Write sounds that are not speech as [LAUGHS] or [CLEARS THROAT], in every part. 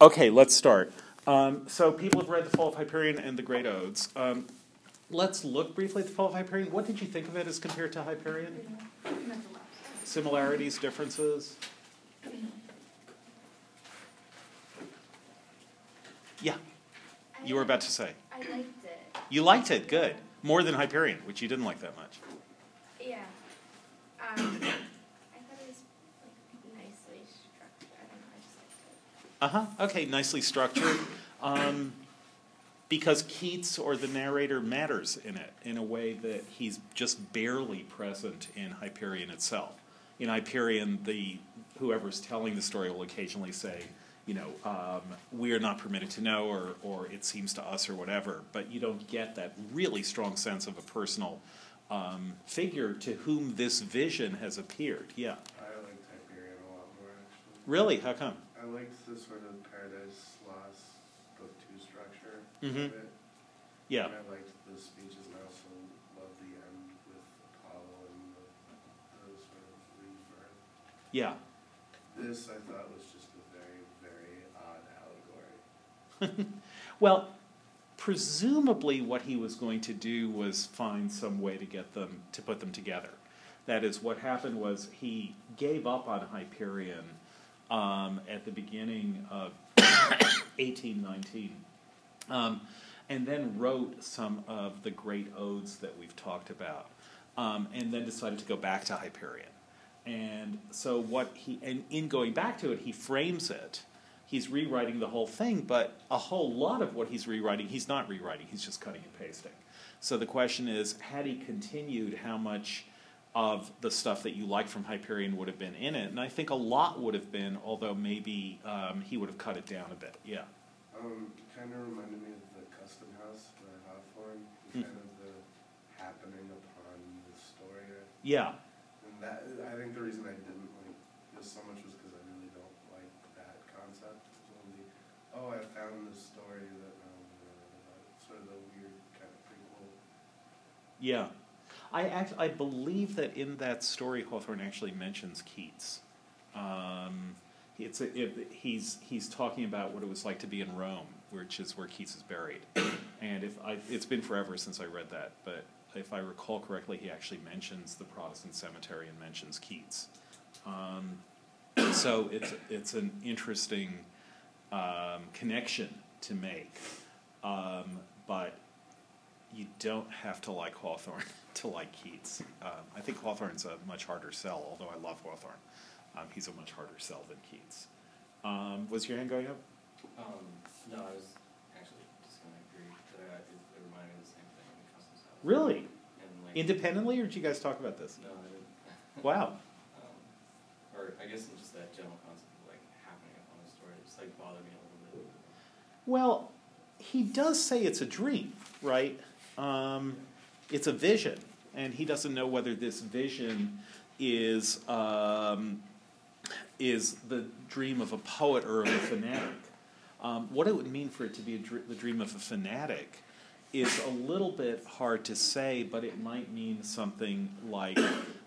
Okay, let's start. Um, so people have read The Fall of Hyperion and the Great Odes. Um, let's look briefly at The Fall of Hyperion. What did you think of it as compared to Hyperion? Similarities, differences? Yeah, you were about to say. I liked it. You liked it, good. More than Hyperion, which you didn't like that much. Yeah. Um, I thought it was like nicely structured. I don't know. I just liked it. Uh huh. Okay, nicely structured. Um, because Keats or the narrator matters in it in a way that he's just barely present in Hyperion itself. In Hyperion, the whoever's telling the story will occasionally say, you know, um, we are not permitted to know, or or it seems to us, or whatever. But you don't get that really strong sense of a personal um, figure to whom this vision has appeared. Yeah. I liked Hyperion a lot more actually. Really? How come? I liked the sort of Paradise Lost book two structure Mhm. of it. Yeah. And I liked the speeches and I also loved the end with Apollo and the, the sort of rebirth. Yeah. This I thought was just a very, very odd allegory. [LAUGHS] Well, presumably what he was going to do was find some way to get them to put them together. That is, what happened was he gave up on Hyperion um, at the beginning of 1819, um, and then wrote some of the great odes that we've talked about, um, and then decided to go back to Hyperion. And so what he and in going back to it, he frames it. He's rewriting the whole thing, but a whole lot of what he's rewriting, he's not rewriting. He's just cutting and pasting. So the question is, had he continued, how much of the stuff that you like from Hyperion would have been in it? And I think a lot would have been, although maybe um, he would have cut it down a bit. Yeah. Um, kind of reminded me of the Custom House by Hawthorne, Hmm. kind of the happening upon the story. Yeah. And that, I think the reason I didn't like this so much was because I really don't like that concept. It's only, oh, I found this story that, um, uh, sort of the weird kind of prequel. Yeah. I act, I believe that in that story, Hawthorne actually mentions Keats. Um, it's a, it, he's he's talking about what it was like to be in Rome, which is where Keats is buried. And if I, it's been forever since I read that, but if I recall correctly, he actually mentions the Protestant cemetery and mentions Keats. Um, so it's it's an interesting um, connection to make, um, but you don't have to like Hawthorne [LAUGHS] to like Keats. Um, I think Hawthorne's a much harder sell, although I love Hawthorne. Um, he's a much harder sell than Keats. Um, was your hand going up? Um, no, I was actually just gonna agree that uh, it, it reminded me of the same thing in Customs House. Really? And like, Independently, or did you guys talk about this? no, I didn't. [LAUGHS] Wow. Um, or I guess just that general concept of like happening upon the story, it just like bothered me a little bit. Well, he does say it's a dream, right? Um, it's a vision, and he doesn't know whether this vision is um, is the dream of a poet or of a fanatic. Um, what it would mean for it to be dr- the dream of a fanatic is a little bit hard to say, but it might mean something like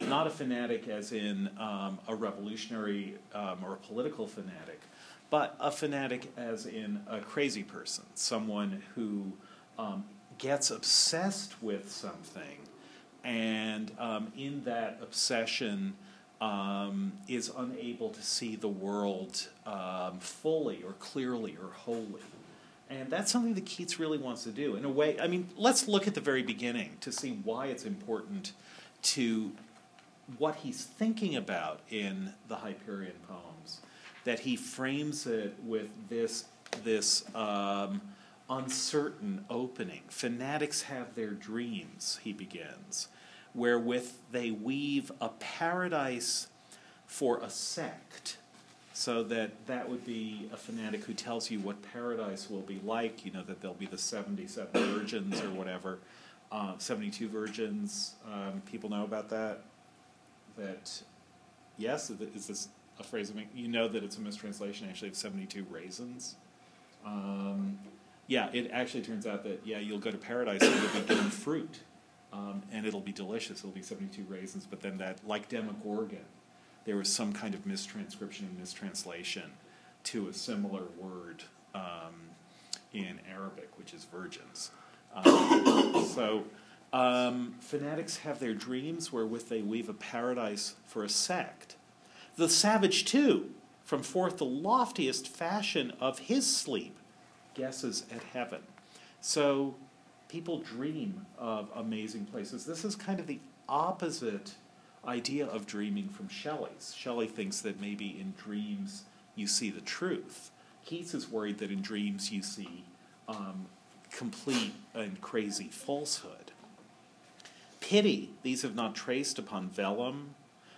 not a fanatic as in um, a revolutionary um, or a political fanatic, but a fanatic as in a crazy person, someone who um, gets obsessed with something, and um, in that obsession um, is unable to see the world um, fully or clearly or wholly. And that's something that Keats really wants to do. In a way, I mean, let's look at the very beginning to see why it's important to what he's thinking about in the Hyperion poems. That he frames it with this this um, uncertain opening. Fanatics have their dreams. He begins, wherewith they weave a paradise for a sect so that that would be a fanatic who tells you what paradise will be like. You know that there'll be the seventy-seven virgins or whatever, uh, seventy-two virgins. Um, people know about that. That yes, is this a phrase? Of, you know that it's a mistranslation. Actually, it's seventy-two raisins. Um, yeah, it actually turns out that yeah, you'll go to paradise and you'll be given fruit, um, and it'll be delicious. It'll be seventy-two raisins, but then that like Demogorgon there was some kind of mistranscription and mistranslation to a similar word um, in Arabic, which is virgins. Um, so, um, fanatics have their dreams wherewith they weave a paradise for a sect. The savage, too, from forth the loftiest fashion of his sleep, guesses at heaven. So, people dream of amazing places. This is kind of the opposite idea of dreaming from Shelley's. Shelley thinks that maybe in dreams you see the truth. Keats is worried that in dreams you see um, complete and crazy falsehood. Pity, these have not traced upon vellum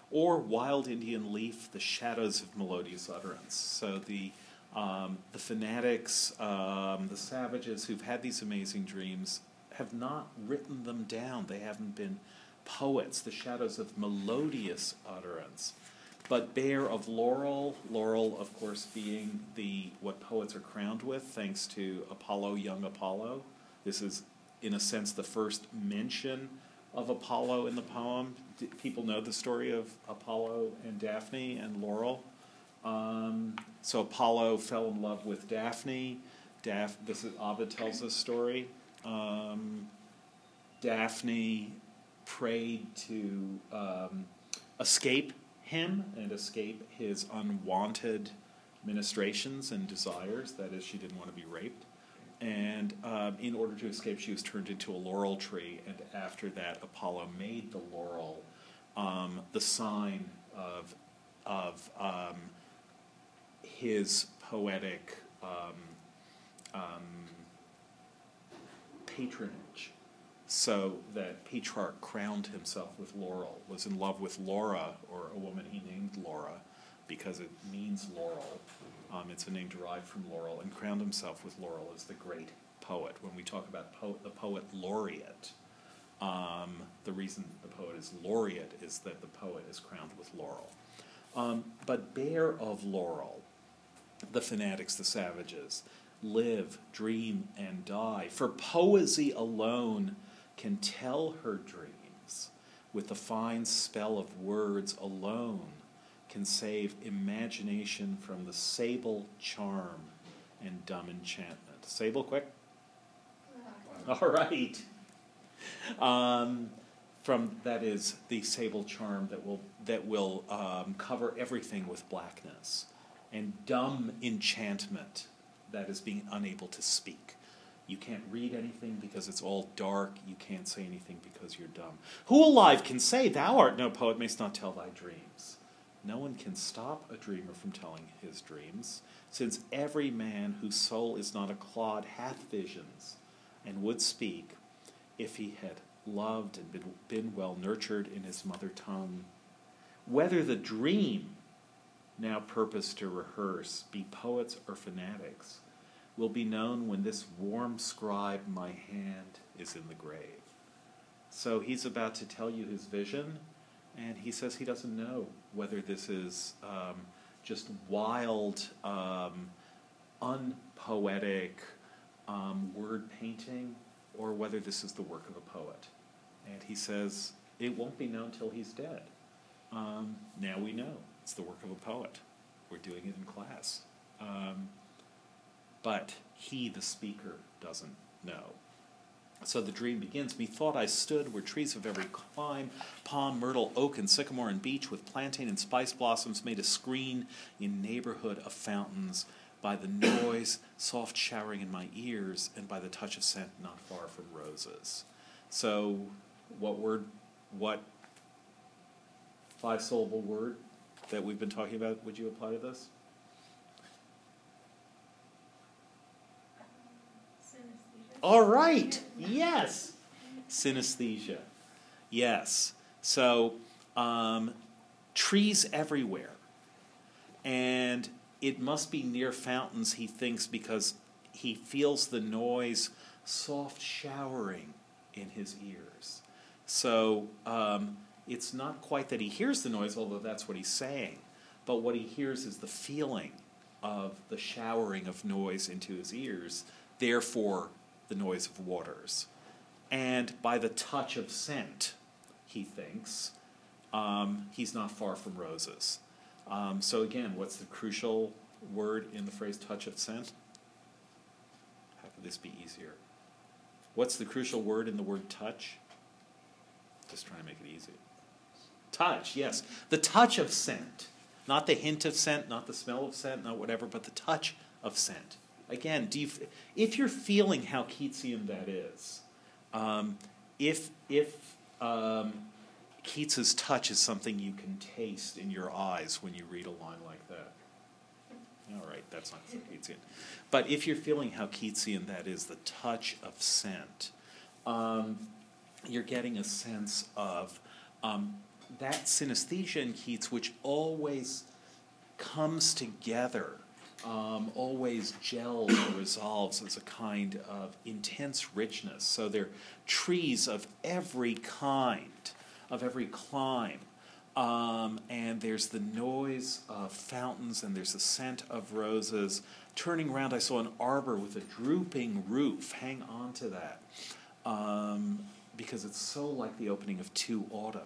or wild Indian leaf the shadows of melodious utterance. So the um, the fanatics, um, the savages who've had these amazing dreams have not written them down. They haven't been poets, the shadows of melodious utterance. But bare of laurel, laurel, of course, being the what poets are crowned with, thanks to Apollo, young Apollo. This is, in a sense, the first mention of Apollo in the poem. D- people know the story of Apollo and Daphne and Laurel. Um, so Apollo fell in love with Daphne. Daph- this is Ovid tells this story. Um, Daphne prayed to um, escape him and escape his unwanted ministrations and desires. That is, she didn't want to be raped. And um, in order to escape, she was turned into a laurel tree. And after that, Apollo made the laurel um, the sign of, of um, his poetic um, um, patronage so that Petrarch crowned himself with laurel, was in love with Laura, or a woman he named Laura, because it means laurel. Um, it's a name derived from laurel, and crowned himself with laurel as the great poet. When we talk about po- the poet laureate, um, the reason the poet is laureate is that the poet is crowned with laurel. Um, but bare of laurel, the fanatics, the savages, live, dream, and die. For poesy alone can tell her dreams with the fine spell of words alone can save imagination from the sable charm and dumb enchantment. Sable, quick. All right. Um, from that is the sable charm that will that will um, cover everything with blackness, and dumb enchantment that is being unable to speak. You can't read anything because it's all dark. You can't say anything because you're dumb. Who alive can say, Thou art no poet, mayst not tell thy dreams? No one can stop a dreamer from telling his dreams, since every man whose soul is not a clod hath visions and would speak if he had loved and been, been well nurtured in his mother tongue. Whether the dream now purpose to rehearse be poets or fanatics, will be known when this warm scribe, my hand, is in the grave. So he's about to tell you his vision, and he says he doesn't know whether this is um, just wild, um, unpoetic um, word painting, or whether this is the work of a poet. And he says it won't be known till he's dead. Um, now we know it's the work of a poet. We're doing it in class. Um, but he, the speaker, doesn't know. So the dream begins. Methought I stood where trees of every clime, palm, myrtle, oak, and sycamore and beech, with plantain and spice blossoms, made a screen in neighborhood of fountains, by the noise soft showering in my ears, and by the touch of scent not far from roses. So, what word, what five syllable word that we've been talking about would you apply to this? Synesthesia. All right. Yes. Synesthesia. Yes. So, um, trees everywhere. And it must be near fountains, he thinks, because he feels the noise soft showering in his ears. So, um, it's not quite that he hears the noise, although that's what he's saying, but what he hears is the feeling of the showering of noise into his ears, therefore, the noise of waters. And by the touch of scent, he thinks, um, he's not far from roses. Um, so, again, what's the crucial word in the phrase touch of scent? How could this be easier? What's the crucial word in the word touch? Just trying to make it easy. Touch, yes. The touch of scent. Not the hint of scent, not the smell of scent, not whatever, but the touch of scent. Again, you, if you're feeling how Keatsian that is, um, if, if um, Keats's touch is something you can taste in your eyes when you read a line like that. All right, that's not so Keatsian. But if you're feeling how Keatsian that is, the touch of scent, um, you're getting a sense of um, that synesthesia in Keats, which always comes together, um, always gels or resolves as a kind of intense richness. So they're trees of every kind, of every clime. Um, and there's the noise of fountains, and there's the scent of roses. Turning around, I saw an arbor with a drooping roof. Hang on to that. Um, because it's so like the opening of To Autumn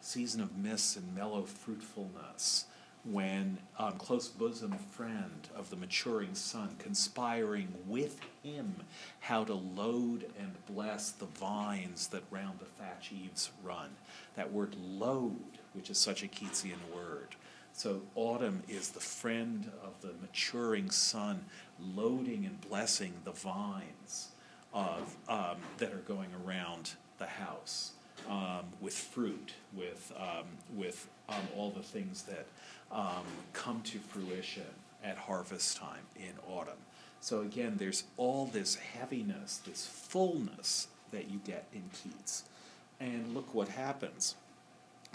season of mists and mellow fruitfulness, when um, close bosom friend of the maturing sun, conspiring with him how to load and bless the vines that round the thatch eaves run. That word load, which is such a Keatsian word. So autumn is the friend of the maturing sun, loading and blessing the vines of um, that are going around the house um, with fruit, with, um, with um, all the things that um, come to fruition at harvest time in autumn. So again, there's all this heaviness, this fullness that you get in Keats. And look what happens.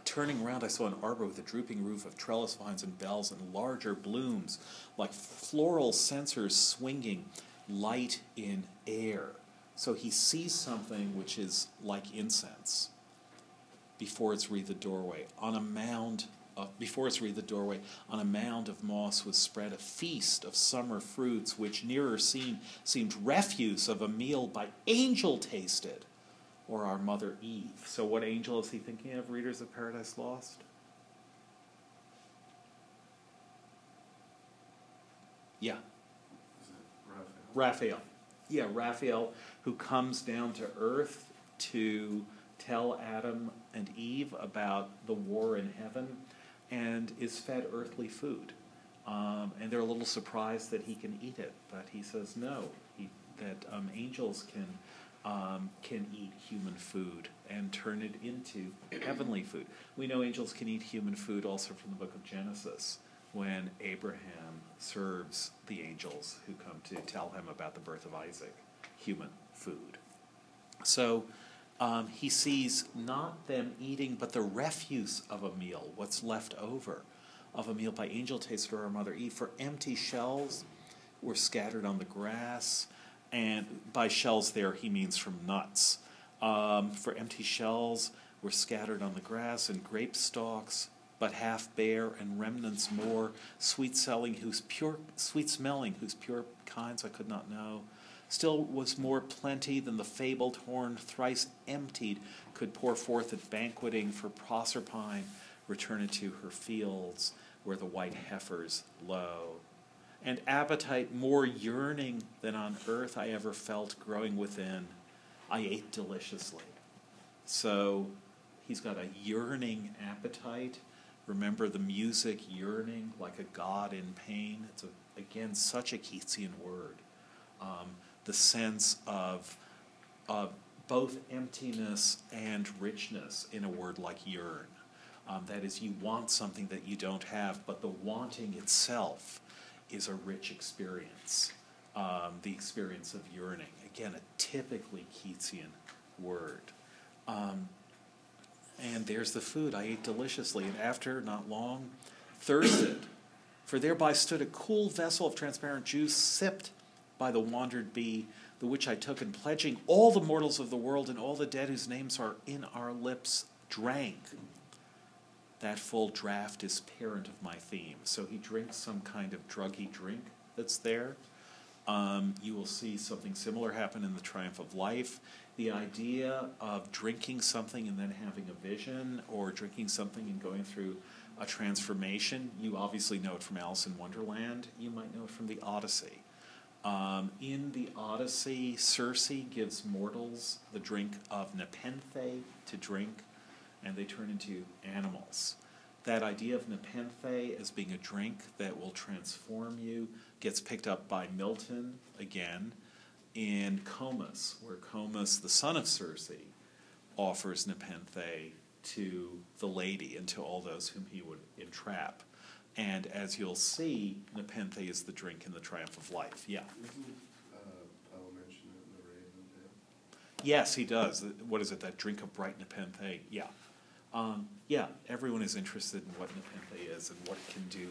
Turning around, I saw an arbor with a drooping roof of trellis vines and bells and larger blooms, like floral censers swinging light in air. So he sees something which is like incense before it's read the doorway. On a mound of, before it's read the doorway, on a mound of moss was spread a feast of summer fruits, which nearer seen seemed refuse of a meal by angel tasted, or our mother Eve. So, what angel is he thinking of, readers of Paradise Lost? Yeah. Raphael? Raphael. Yeah, Raphael, who comes down to earth to tell Adam and Eve about the war in heaven and is fed earthly food. Um, and they're a little surprised that he can eat it, but he says no, he, that um, angels can, um, can eat human food and turn it into heavenly food. We know angels can eat human food also from the book of Genesis when Abraham serves the angels who come to tell him about the birth of Isaac, human food. So, um, he sees not them eating, but the refuse of a meal, what's left over of a meal by angel tasted or mother Eve. For empty shells were scattered on the grass, and by shells there he means from nuts. Um, for empty shells were scattered on the grass, and grape stalks, but half bare, and remnants more, sweet selling, whose pure, sweet smelling, whose pure kinds I could not know still was more plenty than the fabled horn, thrice emptied, could pour forth at banqueting for Proserpine, return to her fields where the white heifers low. And appetite more yearning than on earth I ever felt growing within, I ate deliciously. So he's got a yearning appetite. Remember the music yearning like a god in pain? It's a, again such a Keatsian word. Um, the sense of, of both emptiness and richness in a word like yearn. Um, that is, you want something that you don't have, but the wanting itself is a rich experience. Um, the experience of yearning. Again, a typically Keatsian word. Um, and there's the food. I ate deliciously, and after not long, thirsted. For thereby stood a cool vessel of transparent juice, sipped by the wandered bee, the which I took, and pledging all the mortals of the world and all the dead whose names are in our lips, drank. That full draught is parent of my theme. So he drinks some kind of druggy drink that's there. Um, you will see something similar happen in the Triumph of Life. The idea of drinking something and then having a vision, or drinking something and going through a transformation. You obviously know it from Alice in Wonderland. You might know it from the Odyssey. Um, in the Odyssey, Circe gives mortals the drink of Nepenthe to drink, and they turn into animals. That idea of Nepenthe as being a drink that will transform you gets picked up by Milton again in Comus, where Comus, the son of Circe, offers Nepenthe to the lady and to all those whom he would entrap. And as you'll see, Nepenthe is the drink in the triumph of life. Yeah. Uh, mention it in the Raven Yes, he does. What is it? That drink of bright Nepenthe. Yeah. Um, yeah, everyone is interested in what Nepenthe is and what it can do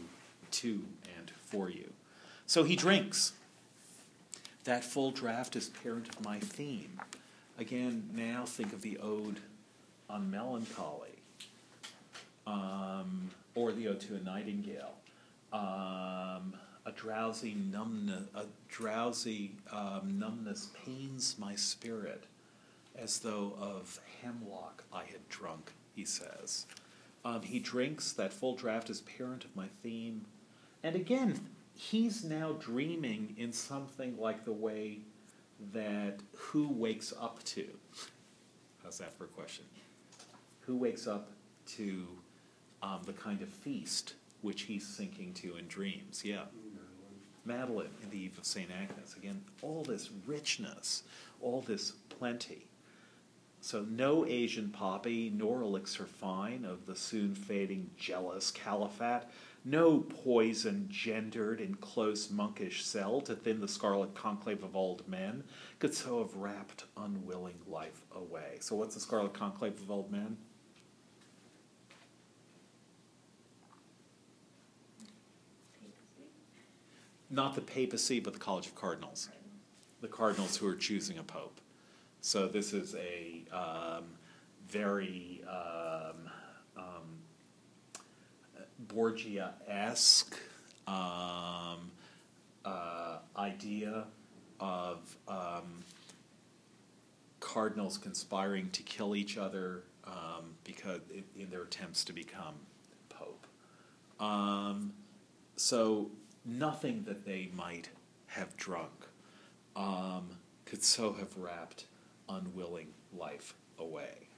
to and for you. So he drinks. That full draft is parent of my theme. Again, now think of the ode on melancholy, um, or the ode to a nightingale. Um, a drowsy numbness, a drowsy um, numbness pains my spirit, as though of hemlock I had drunk. He says. Um, he drinks. That full draft is parent of my theme, and again, he's now dreaming in something like the way that who wakes up to. How's that for a question? Who wakes up to um, the kind of feast which he's sinking to in dreams? Yeah. Madeline. In the Eve of St. Agnes. Again, all this richness, all this plenty. So, no Asian poppy, nor elixir fine of the soon fading jealous caliphate, no poison gendered in close monkish cell to thin the scarlet conclave of old men, could so have wrapped unwilling life away. So, what's the scarlet conclave of old men? Not the papacy, but the College of Cardinals. The cardinals who are choosing a pope. So this is a um, very um, um, Borgia-esque um, uh, idea of um, cardinals conspiring to kill each other um, because in, in their attempts to become pope. So nothing that they might have drunk um, could so have wrapped unwilling life away.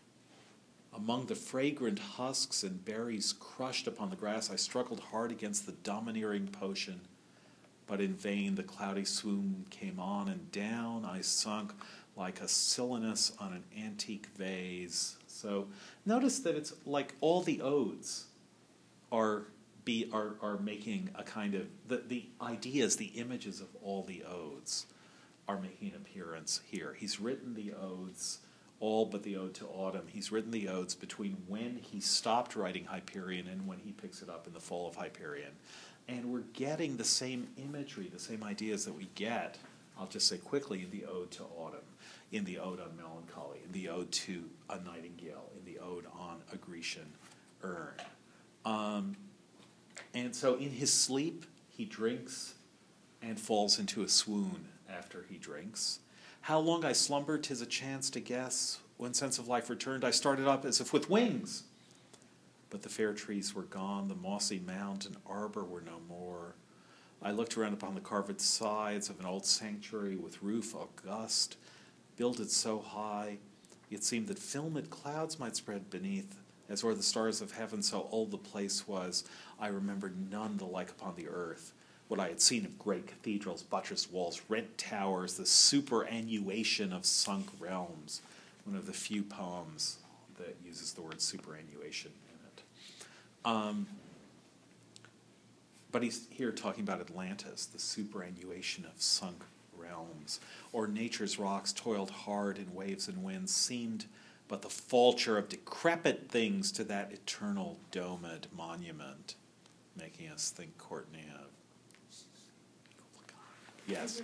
Among the fragrant husks and berries crushed upon the grass, I struggled hard against the domineering potion, but in vain the cloudy swoon came on and down. I sunk like a Silenus on an antique vase. So notice that it's like all the odes are be are, are making a kind of the, the ideas, the images of all the odes are making an appearance here. He's written the odes, all but the ode to autumn. He's written the odes between when he stopped writing Hyperion and when he picks it up in the fall of Hyperion. And we're getting the same imagery, the same ideas that we get, I'll just say quickly, in the ode to autumn, in the ode on melancholy, in the ode to a nightingale, in the ode on a Grecian urn. Um, and so in his sleep, he drinks and falls into a swoon after he drinks. How long I slumbered, tis a chance to guess. When sense of life returned, I started up as if with wings. But the fair trees were gone, the mossy mound and arbor were no more. I looked around upon the carved sides of an old sanctuary with roof august, builded so high, it seemed that filmed clouds might spread beneath, as were the stars of heaven, so old the place was. I remembered none the like upon the earth what I had seen of great cathedrals, buttressed walls, rent towers, the superannuation of sunk realms, one of the few poems that uses the word superannuation in it. Um, but he's here talking about Atlantis, the superannuation of sunk realms, or nature's rocks toiled hard in waves and winds, seemed but the faulture of decrepit things to that eternal domed monument, making us think, Courtney, of Yes.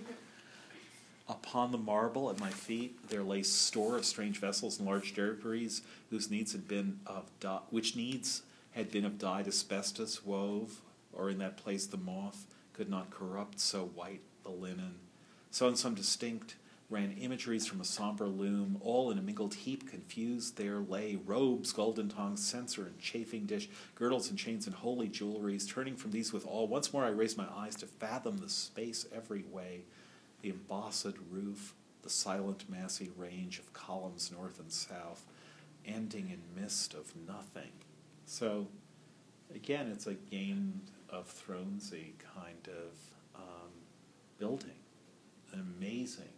Upon the marble at my feet there lay store of strange vessels and large draperies, whose needs had been of di- which needs had been of dyed asbestos wove, or in that place the moth could not corrupt so white the linen. So in some distinct ran imageries from a somber loom, all in a mingled heap, confused there lay robes, golden tongs, censer and chafing dish, girdles and chains and holy jewelries. Turning from these with awe, once more I raised my eyes to fathom the space every way, the embossed roof, the silent massy range of columns north and south, ending in mist of nothing. So, again, it's a Game of Thronesy kind of um, building, amazing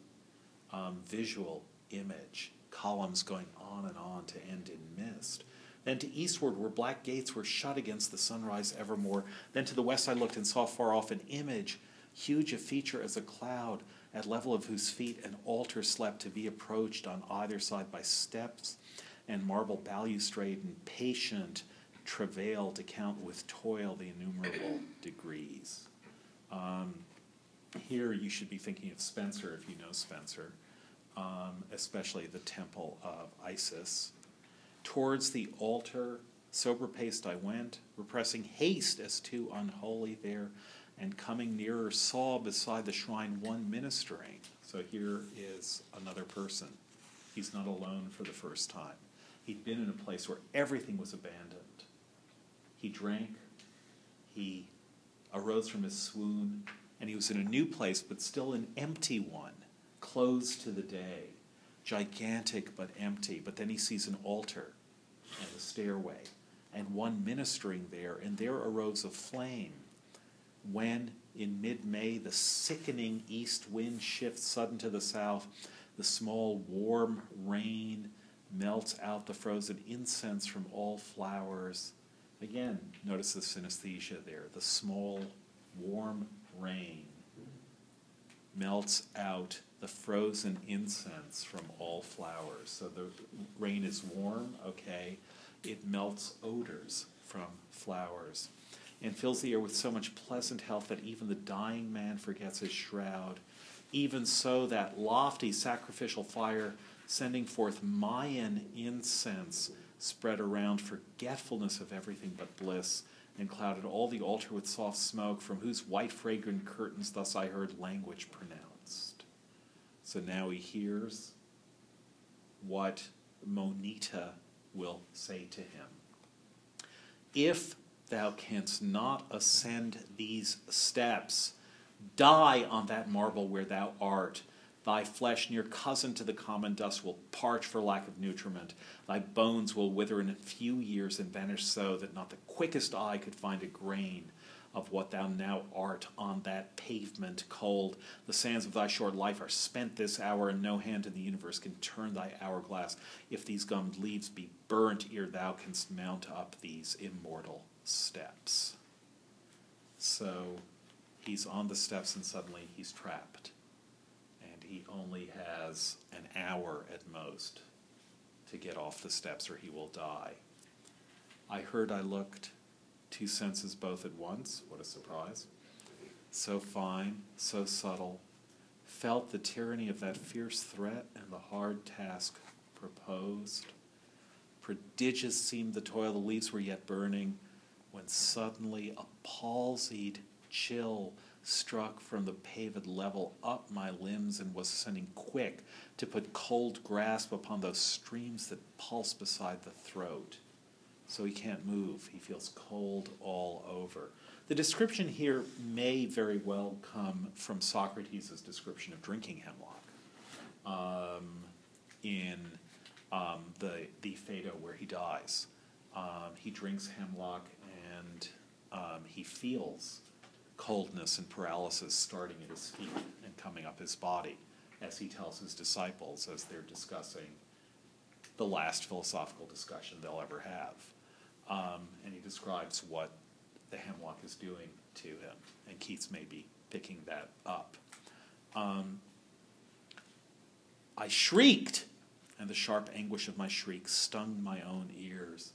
um, visual image, columns going on and on to end in mist. Then to eastward, where black gates were shut against the sunrise evermore. Then to the west, I looked and saw far off an image, huge of feature as a cloud, at level of whose feet an altar slept to be approached on either side by steps and marble balustrade and patient travail to count with toil the innumerable [CLEARS THROAT] degrees. Um, here you should be thinking of Spenser if you know Spenser um, especially the temple of Isis. Towards the altar, sober paced I went, repressing haste as too unholy there, and coming nearer saw beside the shrine one ministering. So here is another person. He's not alone for the first time. He'd been in a place where everything was abandoned. He drank, he arose from his swoon, and he was in a new place, but still an empty one closed to the day, gigantic but empty. But then he sees an altar and a stairway, and one ministering there, and there arose a flame. When in mid May the sickening east wind shifts sudden to the south, the small warm rain melts out the frozen incense from all flowers. Again, notice the synesthesia there. The small warm rain melts out the frozen incense from all flowers. So the rain is warm, okay, it melts odors from flowers and fills the air with so much pleasant health that even the dying man forgets his shroud. Even so, that lofty sacrificial fire, sending forth Maian incense, spread around forgetfulness of everything but bliss, and clouded all the altar with soft smoke, from whose white fragrant curtains thus I heard language pronounced. So now he hears what Moneta will say to him. If thou canst not ascend these steps, die on that marble where thou art. Thy flesh, near cousin to the common dust, will parch for lack of nutriment. Thy bones will wither in a few years and vanish so that not the quickest eye could find a grain of what thou now art on that pavement cold. The sands of thy short life are spent this hour, and no hand in the universe can turn thy hourglass if these gummed leaves be burnt ere thou canst mount up these immortal steps. So he's on the steps, and suddenly he's trapped. And he only has an hour at most to get off the steps, or he will die. I heard, I looked, two senses both at once. What a surprise. So fine, so subtle, felt the tyranny of that fierce threat and the hard task proposed. Prodigious seemed the toil, the leaves were yet burning, when suddenly a palsied chill struck from the paved level up my limbs and was sending quick to put cold grasp upon those streams that pulse beside the throat so he can't move. He feels cold all over. The description here may very well come from Socrates' description of drinking hemlock um, in um, the, the Phaedo where he dies. Um, he drinks hemlock and um, he feels coldness and paralysis starting at his feet and coming up his body as he tells his disciples as they're discussing the last philosophical discussion they'll ever have. Um, and he describes what the hemlock is doing to him. And Keats may be picking that up. Um, I shrieked, and the sharp anguish of my shriek stung my own ears.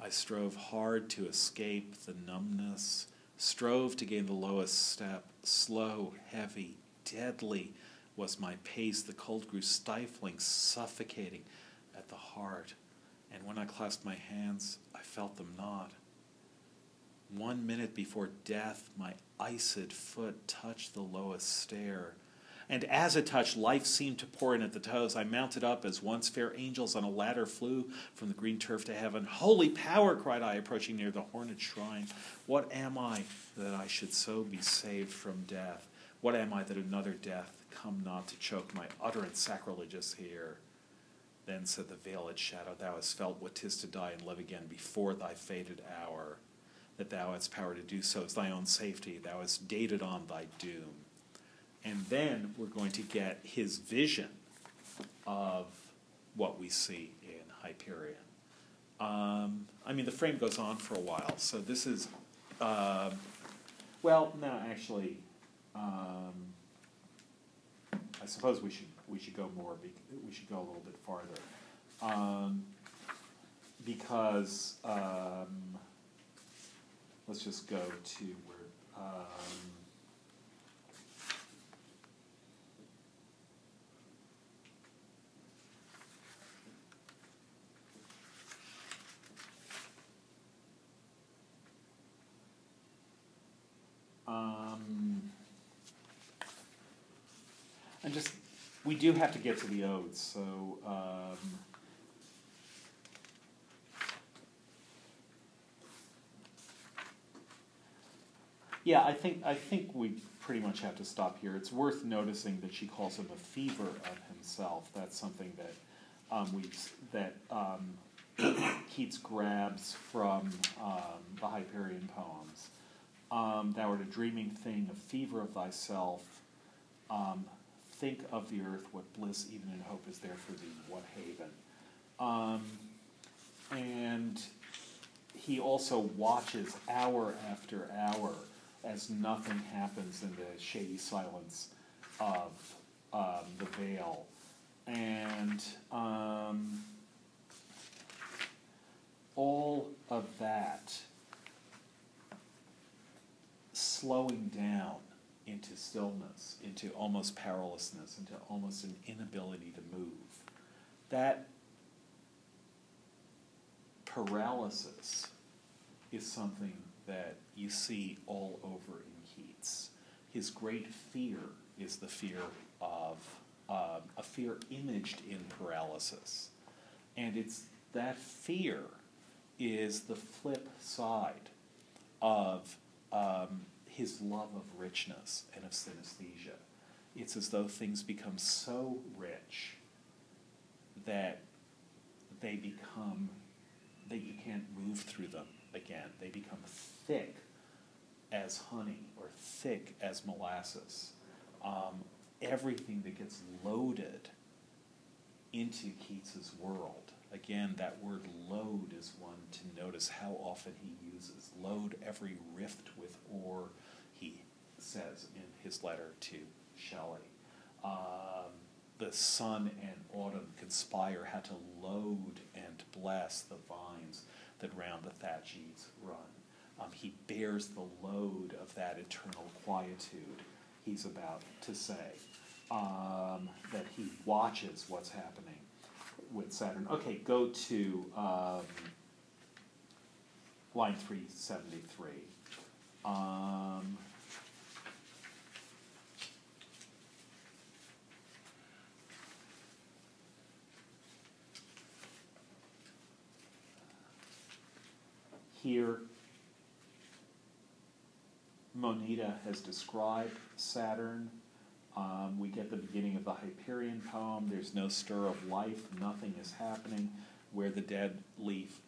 I strove hard to escape the numbness, strove to gain the lowest step. Slow, heavy, deadly was my pace. The cold grew stifling, suffocating at the heart. And when I clasped my hands, I felt them not. One minute before death, my iced foot touched the lowest stair. And as it touched, life seemed to pour in at the toes. I mounted up as once fair angels on a ladder flew from the green turf to heaven. Holy power, cried I, approaching near the horned shrine. What am I that I should so be saved from death? What am I that another death come not to choke my utterance sacrilegious here? Then said the veiled shadow, Thou hast felt what 'tis to die and live again before thy fated hour. That thou hast power to do so is thy own safety. Thou hast dated on thy doom. And then we're going to get his vision of what we see in Hyperion. Um, I mean, the frame goes on for a while, so this is, um well, no, actually, um, I suppose we should we should go more. We should go a little bit farther, um, because um, let's just go to where. Um, Um, and just, we do have to get to the odes, so, um, yeah, I think, I think we pretty much have to stop here. It's worth noticing that she calls him a fever of himself. That's something that, um, we, that, um, Keats grabs from, um, the Hyperion poems um, thou art a dreaming thing, a fever of thyself. Think of the earth, what bliss even in hope is there for thee, what haven. Um, and he also watches hour after hour as nothing happens in the shady silence of um, the veil. And um, all of that slowing down into stillness, into almost powerlessness, into almost an inability to move. That paralysis is something that you see all over in Keats. His great fear is the fear of um, a fear imaged in paralysis. And it's that fear is the flip side of um, his love of richness and of synesthesia. It's as though things become so rich that they become, that you can't move through them again. They become thick as honey or thick as molasses. Um, everything that gets loaded into Keats's world. Again, that word load is one to notice how often he uses. Load every rift with ore, says in his letter to Shelley. Um, the sun and autumn conspire how to load and bless the vines that round the thatch eaves run. Um, he bears the load of that eternal quietude he's about to say. Um, that he watches what's happening with Saturn. Okay, go to um, line 373. Here, Moneta has described Saturn. Um, we get the beginning of the Hyperion poem. There's no stir of life, nothing is happening. Where the dead leaf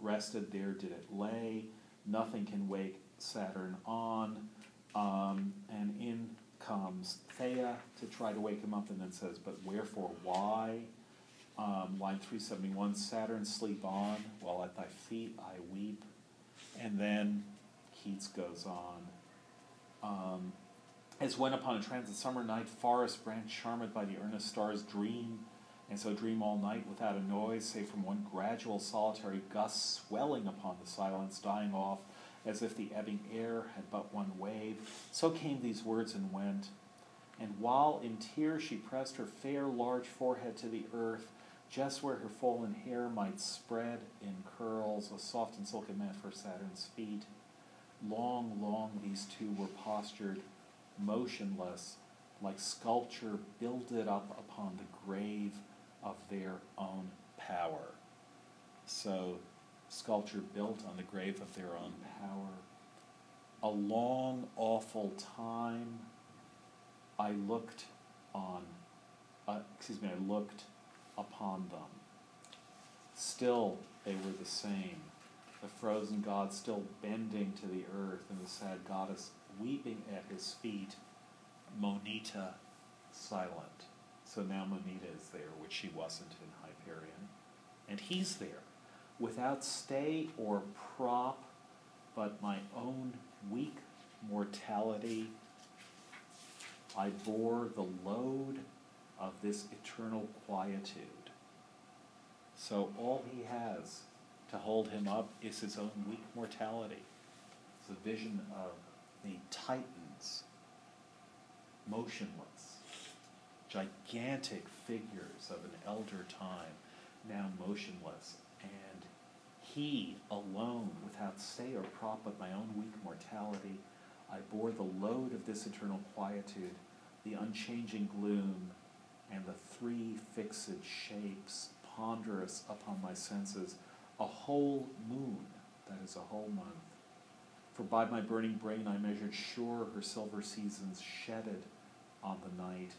rested, there did it lay. Nothing can wake Saturn on. Um, and in comes Thea to try to wake him up and then says, But wherefore, why? Um, line 371 Saturn, sleep on, while at thy feet I weep. And then Keats goes on. Um, as when upon a transit summer night, forest branch charmed by the earnest stars, dream, and so dream all night without a noise, save from one gradual solitary gust swelling upon the silence, dying off, as if the ebbing air had but one wave. So came these words and went. And while in tears she pressed her fair large forehead to the earth, just where her fallen hair might spread in curls, a soft and silken mat for Saturn's feet. Long, long these two were postured, motionless, like sculpture builded up upon the grave of their own power. So, sculpture built on the grave of their own power. A long, awful time I looked on, uh, excuse me, I looked upon them. Still, they were the same. The frozen god still bending to the earth, and the sad goddess weeping at his feet. Moneta silent. So now Moneta is there, which she wasn't in Hyperion. And he's there, without stay or prop, but my own weak mortality. I bore the load of this eternal quietude. So all he has to hold him up is his own weak mortality. It's a vision of the Titans, motionless, gigantic figures of an elder time, now motionless, and he alone, without stay or prop but my own weak mortality, I bore the load of this eternal quietude, the unchanging gloom, and the three fixed shapes ponderous upon my senses, a whole moon, that is a whole month. For by my burning brain I measured sure her silver seasons shedded on the night,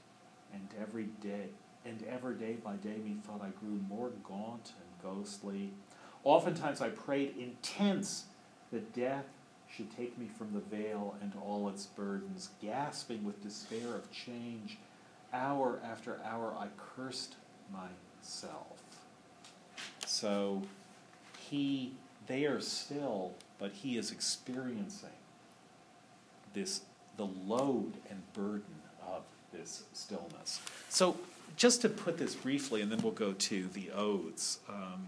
and every day, and ever day by day methought I grew more gaunt and ghostly. Oftentimes I prayed intense that death should take me from the veil and all its burdens, gasping with despair of change. Hour after hour I cursed myself. So he there still, but he is experiencing this the load and burden of this stillness. So just to put this briefly, and then we'll go to the odes. Um,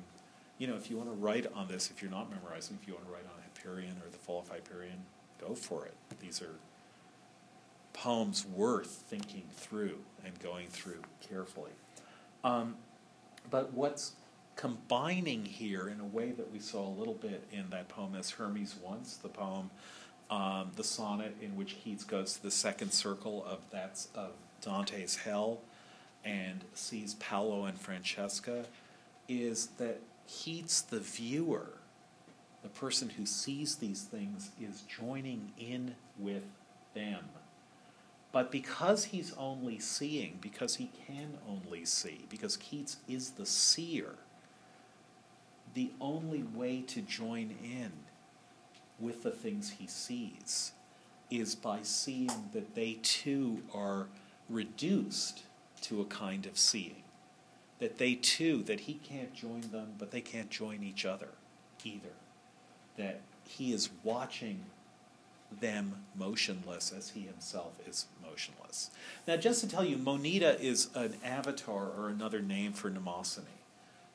you know, if you want to write on this, if you're not memorizing, if you want to write on Hyperion or the Fall of Hyperion, go for it. These are poems worth thinking through and going through carefully. Um, but what's combining here in a way that we saw a little bit in that poem as Hermes Once, the poem, um, the sonnet in which Keats goes to the second circle of that's of Dante's Hell and sees Paolo and Francesca, is that Keats, the viewer, the person who sees these things, is joining in with them. But because he's only seeing, because he can only see, because Keats is the seer, the only way to join in with the things he sees is by seeing that they too are reduced to a kind of seeing. That they too, that he can't join them, but they can't join each other either. That he is watching them motionless as he himself is motionless. Now, just to tell you, Moneta is an avatar or another name for Mnemosyne,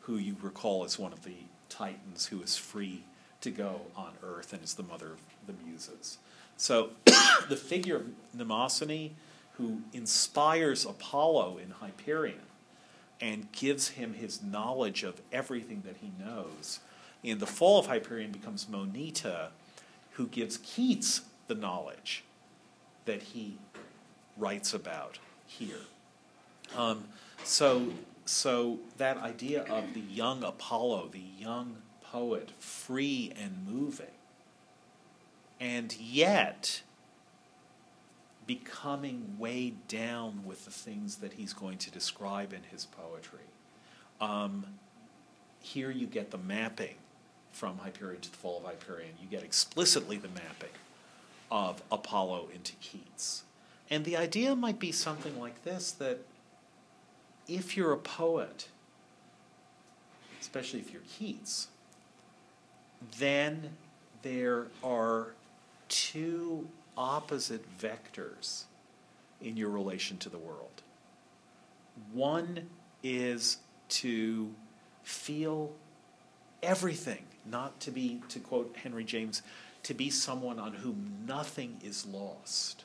who you recall is one of the Titans who is free to go on Earth and is the mother of the Muses. So [COUGHS] the figure of Mnemosyne, who inspires Apollo in Hyperion and gives him his knowledge of everything that he knows, in the fall of Hyperion becomes Moneta, who gives Keats the knowledge that he writes about here. Um, so so that idea of the young Apollo, the young poet, free and moving, and yet becoming weighed down with the things that he's going to describe in his poetry. Um, here you get the mapping from Hyperion to the Fall of Hyperion. You get explicitly the mapping of Apollo into Keats. And the idea might be something like this that if you're a poet, especially if you're Keats, then there are two opposite vectors in your relation to the world. One is to feel everything, not to be, to quote Henry James, to be someone on whom nothing is lost.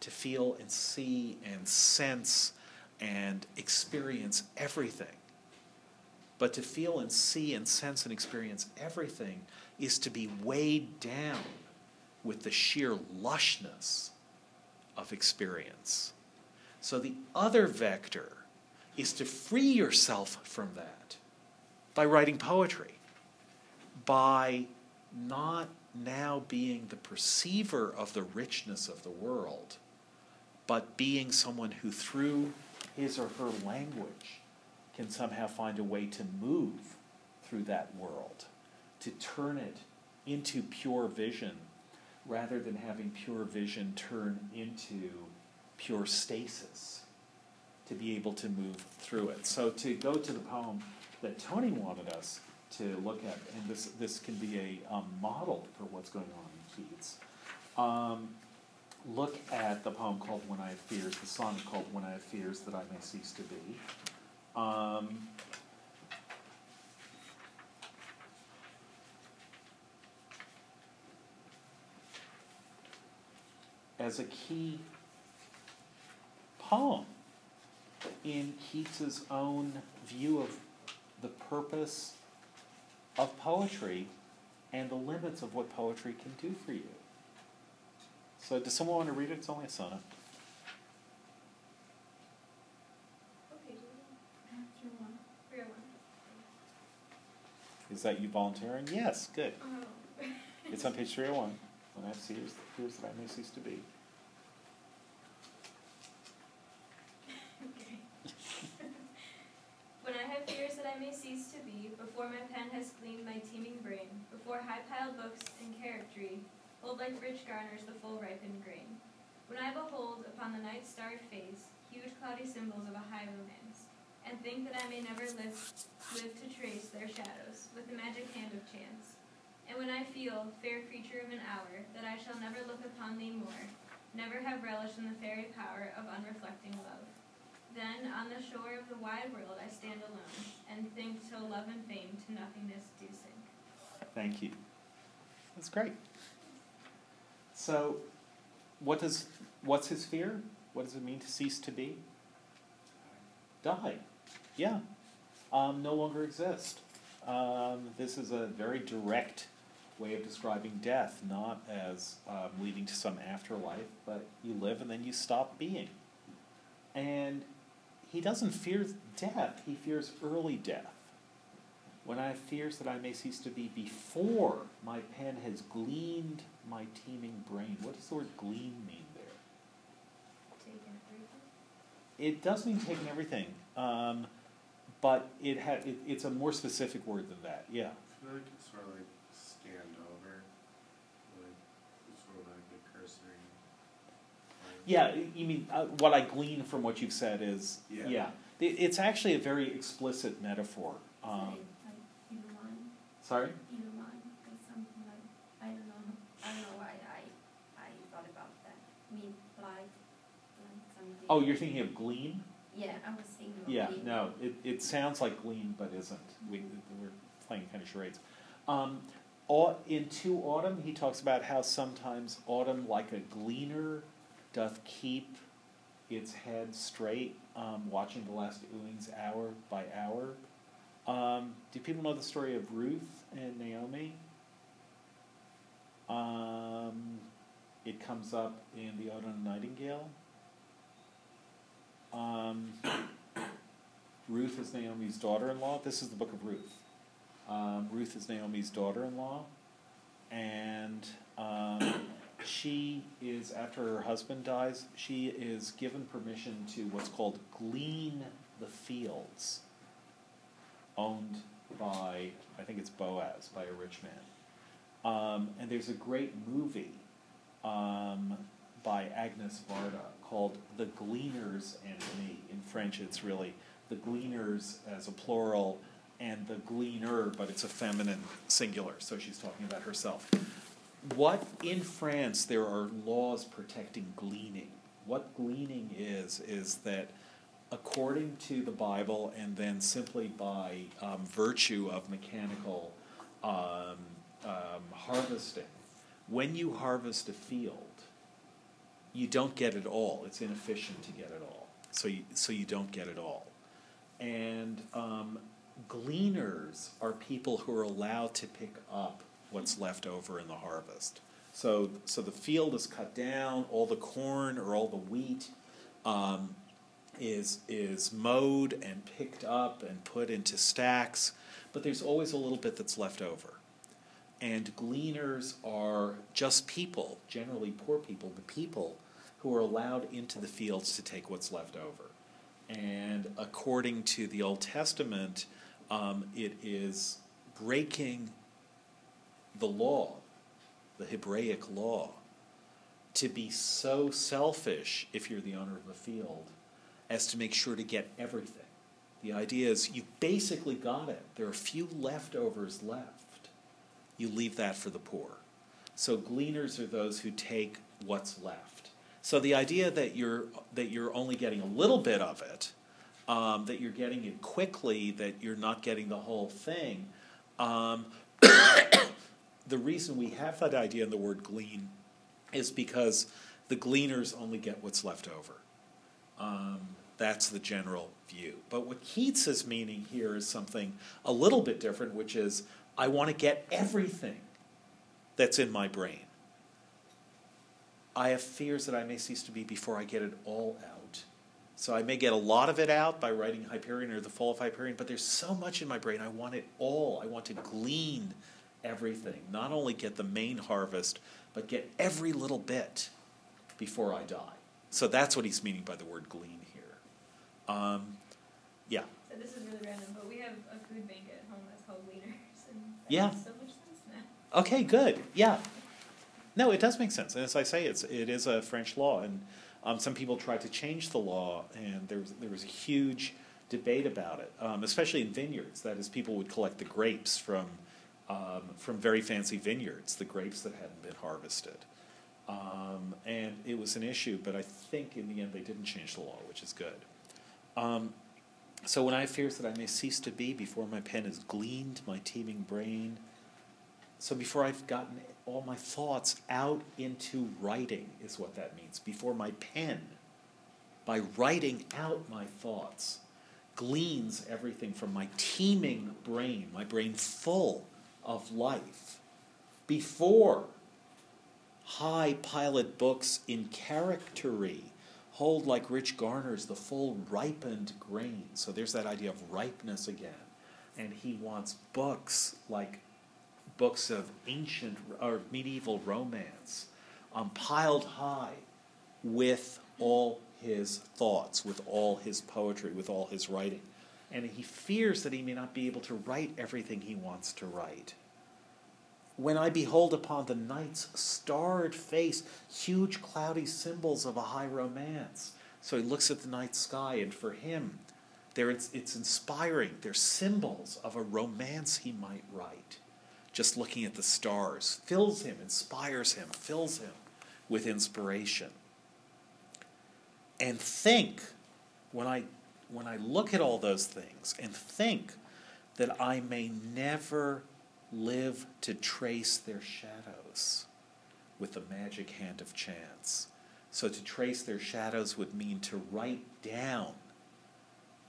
To feel and see and sense and experience everything. But to feel and see and sense and experience everything is to be weighed down with the sheer lushness of experience. So the other vector is to free yourself from that by writing poetry, by not now being the perceiver of the richness of the world, but being someone who, through his or her language, can somehow find a way to move through that world, to turn it into pure vision rather than having pure vision turn into pure stasis, to be able to move through it. So, to go to the poem that Tony wanted us to look at, and this, this can be a um, model for what's going on in Keats. Um, look at the poem called When I Have Fears, the song called When I Have Fears That I May Cease to Be. Um, as a key poem in Keats's own view of the purpose of poetry and the limits of what poetry can do for you. So, does someone want to read it? It's only a sonnet. Is it? Three one. Three one. Is that you volunteering? Yes, good. Oh. [LAUGHS] It's on page 301. When I fears, fears that I may cease to be. Okay. when I have fears that I may cease to be, before my pen has gleaned my teeming brain, before high-piled books and charactery hold like rich garners the full ripened grain, when I behold upon the night starry face huge cloudy symbols of a high romance, and think that I may never live, live to trace their shadows with the magic hand of chance, and when I feel, fair creature of an hour, that I shall never look upon thee more, never have relish in the fairy power of unreflecting love. Then on the shore of the wide world I stand alone, and think till love and fame to nothingness do sink. Thank you. That's great. So, what does what's his fear? What does it mean to cease to be? Die. Yeah. Um, no longer exist. Um, this is a very direct way of describing death, not as um, leading to some afterlife, but you live and then you stop being. And he doesn't fear death, he fears early death. When I have fears that I may cease to be before my pen has gleaned my teeming brain. What does the word glean mean there? Taken everything. It does mean taking everything, um, but it ha- it, it's a more specific word than that. Yeah. I feel like it's sort of like scanned over, like it's sort of like a cursory. like- Yeah, you mean uh, what I glean from what you've said is Yeah. It, it's actually a very explicit metaphor. Um, like either one, sorry. either one, something like I don't know. I don't know why I I thought about that. I mean, like like. Oh, you're thinking of glean? Yeah, I was thinking. of Yeah. being- No, it, it sounds like glean, but isn't. We we're playing kind of charades. Um, au- in To Autumn, he talks about how sometimes autumn, like a gleaner, doth keep its head straight, um, watching the last oohings hour by hour. Um, do people know the story of Ruth and Naomi? Um, it comes up in the Ode on a Nightingale. Um, Ruth is Naomi's daughter-in-law. This is the book of Ruth. Um, Ruth is Naomi's daughter-in-law, and um, she is after her husband dies. She is given permission to what's called glean the fields, owned by I think it's Boaz by a rich man. Um, and there's a great movie um, by Agnes Varda called The Gleaners and Me. In French, it's really the gleaners as a plural and the gleaner, but it's a feminine singular, so she's talking about herself. What in France there are laws protecting gleaning. What gleaning is, is that according to the Bible and then simply by um, virtue of mechanical um, um, harvesting, when you harvest a field, you don't get it all. It's inefficient to get it all. So you, so you don't get it all. And um, gleaners are people who are allowed to pick up what's left over in the harvest. So, so the field is cut down, all the corn or all the wheat um, is, is mowed and picked up and put into stacks, but there's always a little bit that's left over. And gleaners are just people, generally poor people, but people who are allowed into the fields to take what's left over. And according to the Old Testament, um, it is breaking the law, the Hebraic law, to be so selfish if you're the owner of a field as to make sure to get everything. The idea is you basically got it. There are a few leftovers left. You leave that for the poor. So gleaners are those who take what's left. So the idea that you're that you're only getting a little bit of it, um, that you're getting it quickly, that you're not getting the whole thing. Um, the reason we have that idea in the word glean is because the gleaners only get what's left over. Um, that's the general view. But what Keats is meaning here is something a little bit different, which is I want to get everything that's in my brain. I have fears that I may cease to be before I get it all out. So I may get a lot of it out by writing Hyperion or The Fall of Hyperion, but there's so much in my brain. I want it all. I want to glean everything. Not only get the main harvest, but get every little bit before I die. So that's what he's meaning by the word glean here. Um, yeah. So this is really random, but we have a food bank at home that's called Gleaners, and Yeah. makes so much sense now. Okay, good. Yeah. No, it does make sense. And as I say, it's it is a French law, and um, some people tried to change the law, and there was there was a huge debate about it, um, especially in vineyards. That is, people would collect the grapes from um, from very fancy vineyards, the grapes that hadn't been harvested, um, and it was an issue. But I think in the end they didn't change the law, which is good. Um, so when I fears that I may cease to be before my pen has gleaned my teeming brain. So before I've gotten all my thoughts out into writing, is what that means. Before my pen, by writing out my thoughts, gleans everything from my teeming brain, my brain full of life. Before high pilot books in charactery hold like Rich Garner's the full ripened grain. So there's that idea of ripeness again. And he wants books like books of ancient or medieval romance um, piled high with all his thoughts, with all his poetry, with all his writing. And he fears that he may not be able to write everything he wants to write. When I behold upon the night's starred face huge cloudy symbols of a high romance. So he looks at the night sky, and for him, there it's, it's inspiring. They're symbols of a romance he might write. Just looking at the stars fills him, inspires him, fills him with inspiration. And think, when I, when I look at all those things, and think that I may never live to trace their shadows with the magic hand of chance. So to trace their shadows would mean to write down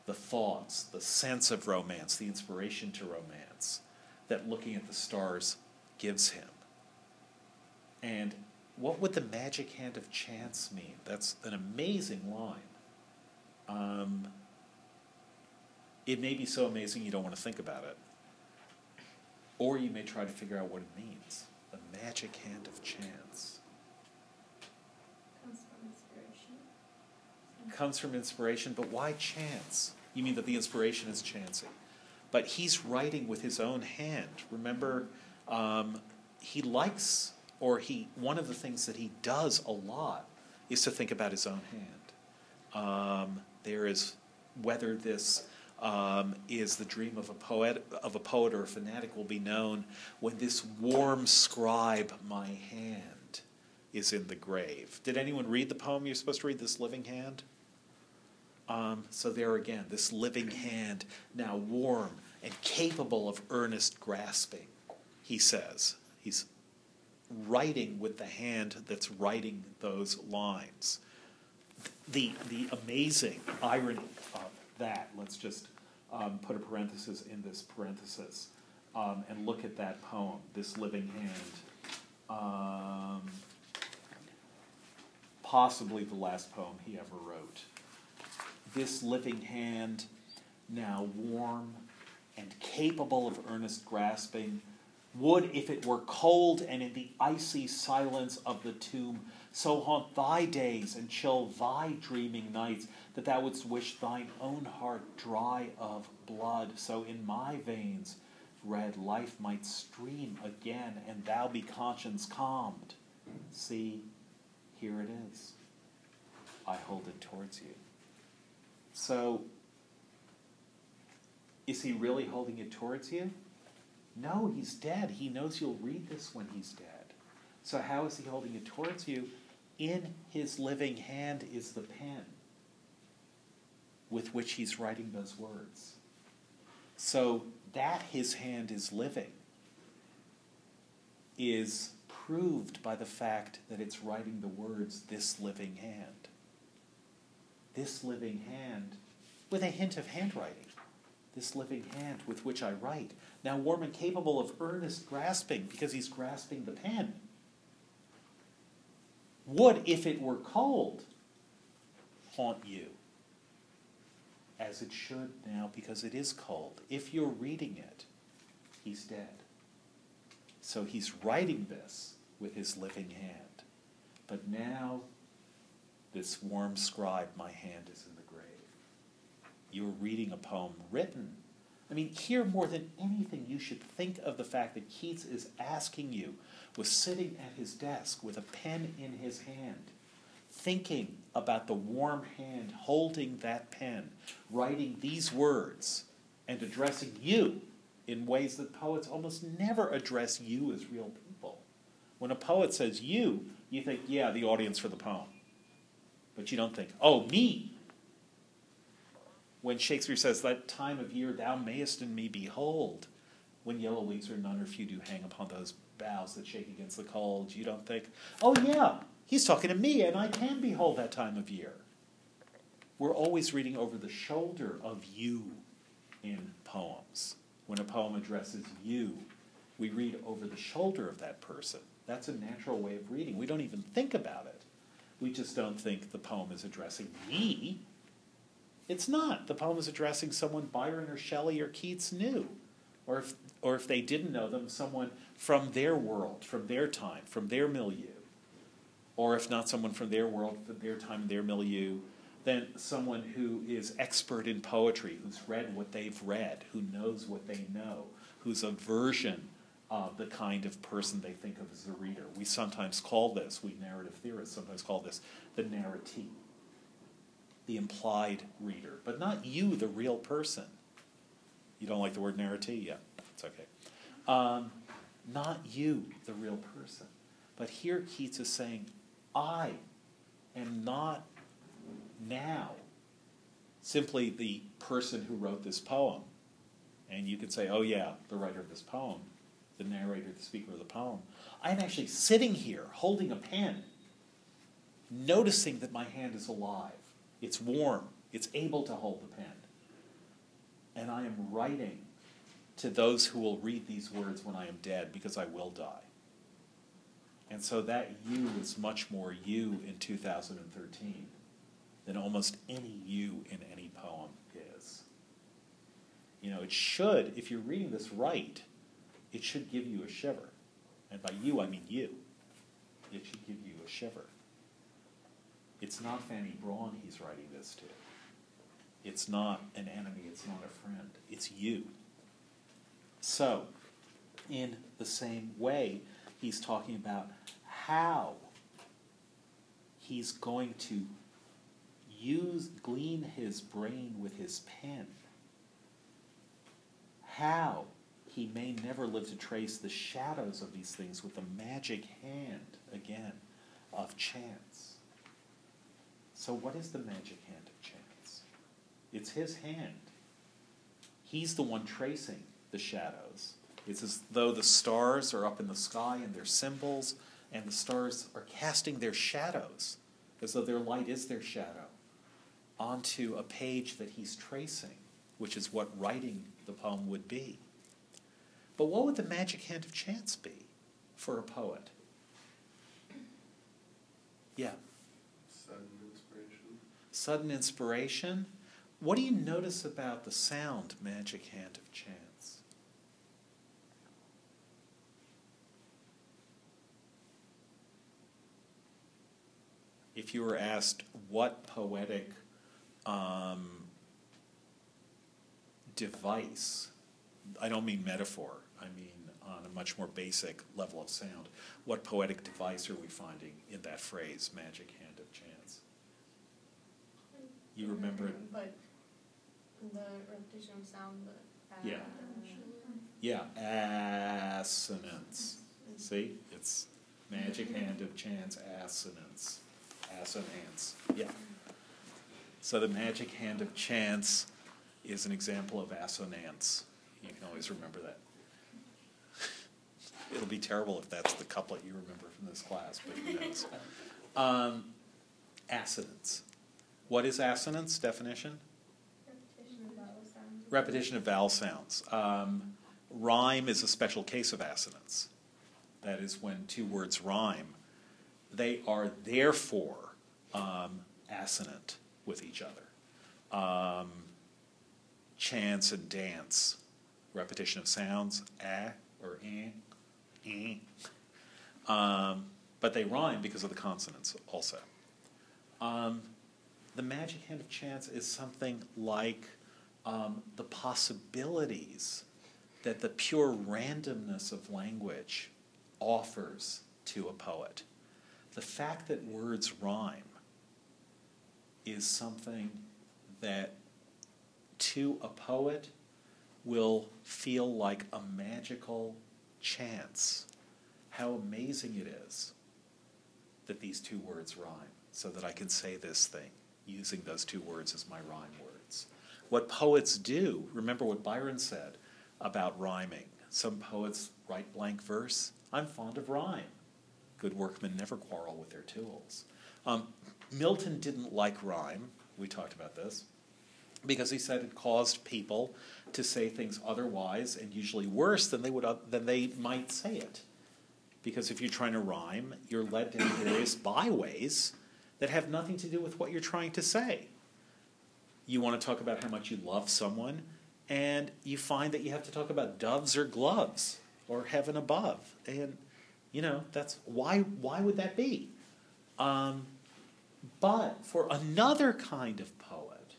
the thoughts, the sense of romance, the inspiration to romance that looking at the stars gives him. And what would the magic hand of chance mean? That's an amazing line. Um, it may be so amazing you don't want to think about it. Or you may try to figure out what it means. The magic hand of chance Comes from inspiration. comes from inspiration, but why chance? You mean that the inspiration is chancy? But he's writing with his own hand. Remember, um, he likes, or he one of the things that he does a lot is to think about his own hand. Um, there is whether this um, is the dream of a poet of a poet or a fanatic will be known when this warm scribe my hand is in the grave. Did anyone read the poem you're supposed to read? This living hand. Um, so there again, this living hand, now warm and capable of earnest grasping, he says. He's writing with the hand that's writing those lines. The, the amazing irony of that, let's just um, put a parenthesis in this parenthesis um, and look at that poem, this living hand um, possibly the last poem he ever wrote. This living hand, now warm and capable of earnest grasping, would, if it were cold and in the icy silence of the tomb, so haunt thy days and chill thy dreaming nights, that thou wouldst wish thine own heart dry of blood, so in my veins red life might stream again, and thou be conscience calmed. See, here it is. I hold it towards you. So, is he really holding it towards you? No, he's dead. He knows you'll read this when he's dead. So, how is he holding it towards you? In his living hand is the pen with which he's writing those words. So, that his hand is living is proved by the fact that it's writing the words, this living hand. This living hand, with a hint of handwriting. This living hand with which I write. Now warm and capable of earnest grasping, because he's grasping the pen. Would, if it were cold, haunt you as it should now because it is cold. If you're reading it, he's dead. So he's writing this with his living hand. But now, this warm scribe, my hand is in the grave. You're reading a poem written. I mean, here more than anything, you should think of the fact that Keats is asking you, was sitting at his desk with a pen in his hand thinking about the warm hand holding that pen, writing these words, and addressing you in ways that poets almost never address you as real people. When a poet says you, you think, yeah, the audience for the poem. But you don't think, oh, me. When Shakespeare says, that time of year thou mayest in me behold, when yellow leaves are none or few do hang upon those boughs that shake against the cold, you don't think, oh, yeah, He's talking to me, and I can behold that time of year. We're always reading over the shoulder of you in poems. When a poem addresses you, we read over the shoulder of that person. That's a natural way of reading. We don't even think about it. We just don't think the poem is addressing me. It's not. The poem is addressing someone Byron or Shelley or Keats knew. Or if, or if they didn't know them, someone from their world, from their time, from their milieu or if not someone from their world, from their time, their milieu, then someone who is expert in poetry, who's read what they've read, who knows what they know, who's a version of the kind of person they think of as a reader. We sometimes call this, we narrative theorists sometimes call this the narratee, the implied reader, but not you, the real person. You don't like the word narratee? Yeah, it's okay. Um, not you, the real person. But here Keats is saying, I am not now simply the person who wrote this poem. And you could say, oh, yeah, the writer of this poem, the narrator, the speaker of the poem. I'm actually sitting here holding a pen, noticing that my hand is alive. It's warm, it's able to hold the pen. And I am writing to those who will read these words when I am dead because I will die. And so that you is much more you in 2013 than almost any you in any poem is. You know, it should, if you're reading this right, it should give you a shiver. And by you, I mean you. It should give you a shiver. It's not Fanny Brawne he's writing this to. It's not an enemy, it's not a friend, it's you. So, in the same way, he's talking about how he's going to use glean his brain with his pen how he may never live to trace the shadows of these things with the magic hand again of chance so what is the magic hand of chance it's his hand he's the one tracing the shadows it's as though the stars are up in the sky and they're symbols, and the stars are casting their shadows, as though their light is their shadow, onto a page that he's tracing, which is what writing the poem would be. But what would the magic hand of chance be for a poet? Yeah. Sudden inspiration. What do you notice about the sound Magic Hand of Chance? If you were asked what poetic um, device, I don't mean metaphor, I mean on a much more basic level of sound, what poetic device are we finding in that phrase, magic hand? You remember it? But the repetition of sound, the. Yeah. Yeah, assonance. See, it's magic hand of chance, assonance, assonance. Yeah. So the magic hand of chance is an example of assonance. You can always remember that. [LAUGHS] It'll be terrible if that's the couplet you remember from this class, but who knows? Um, assonance. What is assonance? Definition? Repetition of vowel sounds. Repetition of vowel sounds. Um, rhyme is a special case of assonance. That is when two words rhyme. They are therefore um, assonant with each other. Um, chance and dance, repetition of sounds, ah or eh, eh. Um, but they rhyme because of the consonants also. Um, the magic hand of chance is something like um, the possibilities that the pure randomness of language offers to a poet. The fact that words rhyme is something that to a poet will feel like a magical chance. How amazing it is that these two words rhyme, so that I can say this thing using those two words as my rhyme words. What poets do, remember what Byron said about rhyming. Some poets write blank verse. I'm fond of rhyme. Good workmen never quarrel with their tools. Um, Milton didn't like rhyme. We talked about this because he said it caused people to say things otherwise and usually worse than they would than they might say it. Because if you're trying to rhyme, you're led down various byways that have nothing to do with what you're trying to say. You want to talk about how much you love someone, and you find that you have to talk about doves or gloves or heaven above. And you know, that's why why would that be? Um, but for another kind of poet,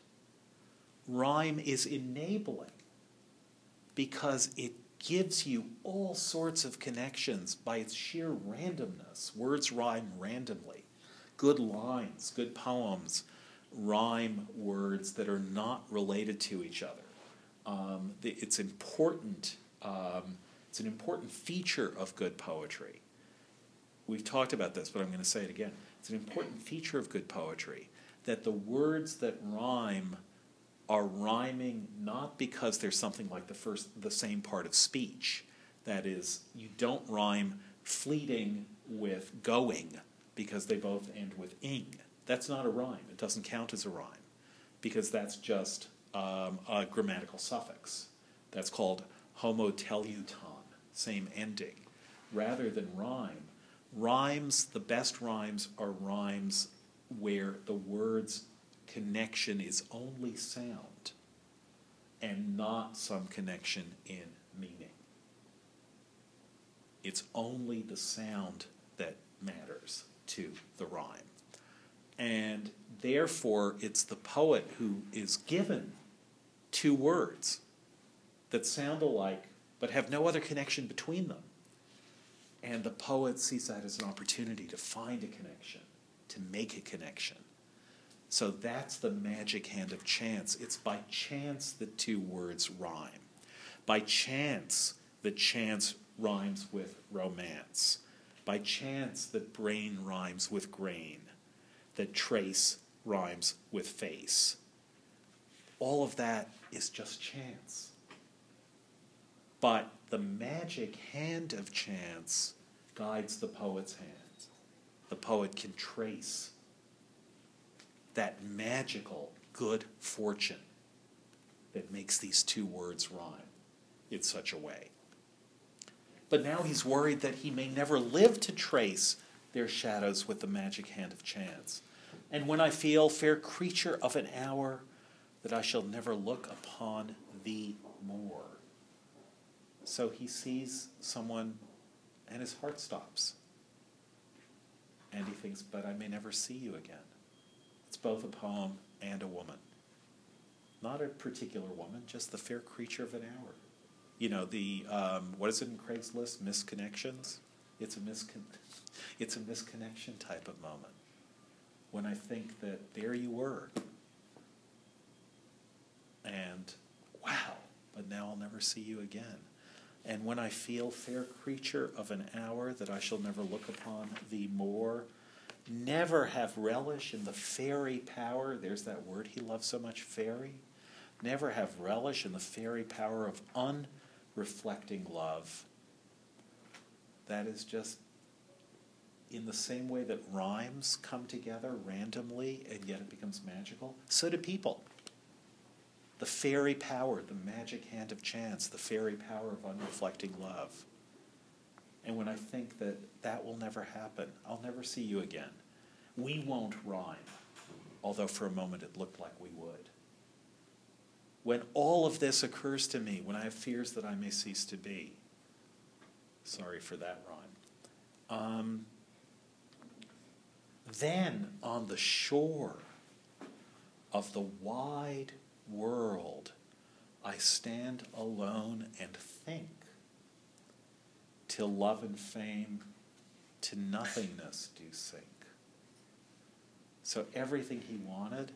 rhyme is enabling because it gives you all sorts of connections by its sheer randomness. Words rhyme randomly. Good lines, good poems rhyme words that are not related to each other. Um, it's important. Um, it's an important feature of good poetry. We've talked about this, but I'm going to say it again. It's an important feature of good poetry that the words that rhyme are rhyming not because there's something like the first the same part of speech. That is, you don't rhyme fleeting with going because they both end with ing. That's not a rhyme. It doesn't count as a rhyme because that's just um, a grammatical suffix. That's called homeoteleuton, same ending. Rather than rhyme, rhymes, the best rhymes are rhymes where the words connection is only sound and not some connection in meaning. It's only the sound that matters to the rhyme. And therefore, it's the poet who is given two words that sound alike but have no other connection between them. And the poet sees that as an opportunity to find a connection, to make a connection. So that's the magic hand of chance. It's by chance that two words rhyme. By chance the chance rhymes with romance. By chance that brain rhymes with grain. That trace rhymes with face. All of that is just chance. But the magic hand of chance guides the poet's hand. The poet can trace that magical good fortune that makes these two words rhyme in such a way. But now he's worried that he may never live to trace their shadows with the magic hand of chance. And when I feel, fair creature of an hour, that I shall never look upon thee more. So he sees someone and his heart stops. And he thinks, but I may never see you again. It's both a poem and a woman. Not a particular woman, just the fair creature of an hour. You know, the, um, what is it in Craigslist? Misconnections? It's a, miscon- it's a misconnection type of moment. When I think that there you were, and wow, but now I'll never see you again. And when I feel, fair creature of an hour, that I shall never look upon thee more, never have relish in the fairy power, there's that word he loves so much, fairy, never have relish in the fairy power of unreflecting love. That is just in the same way that rhymes come together randomly and yet it becomes magical, so do people the fairy power, the magic hand of chance, the fairy power of unreflecting love. And when I think that that will never happen, I'll never see you again. We won't rhyme, although for a moment it looked like we would. When all of this occurs to me, when I have fears that I may cease to be, sorry for that Ron. Um, then on the shore of the wide world, I stand alone and think, till love and fame to nothingness do sink. So everything he wanted,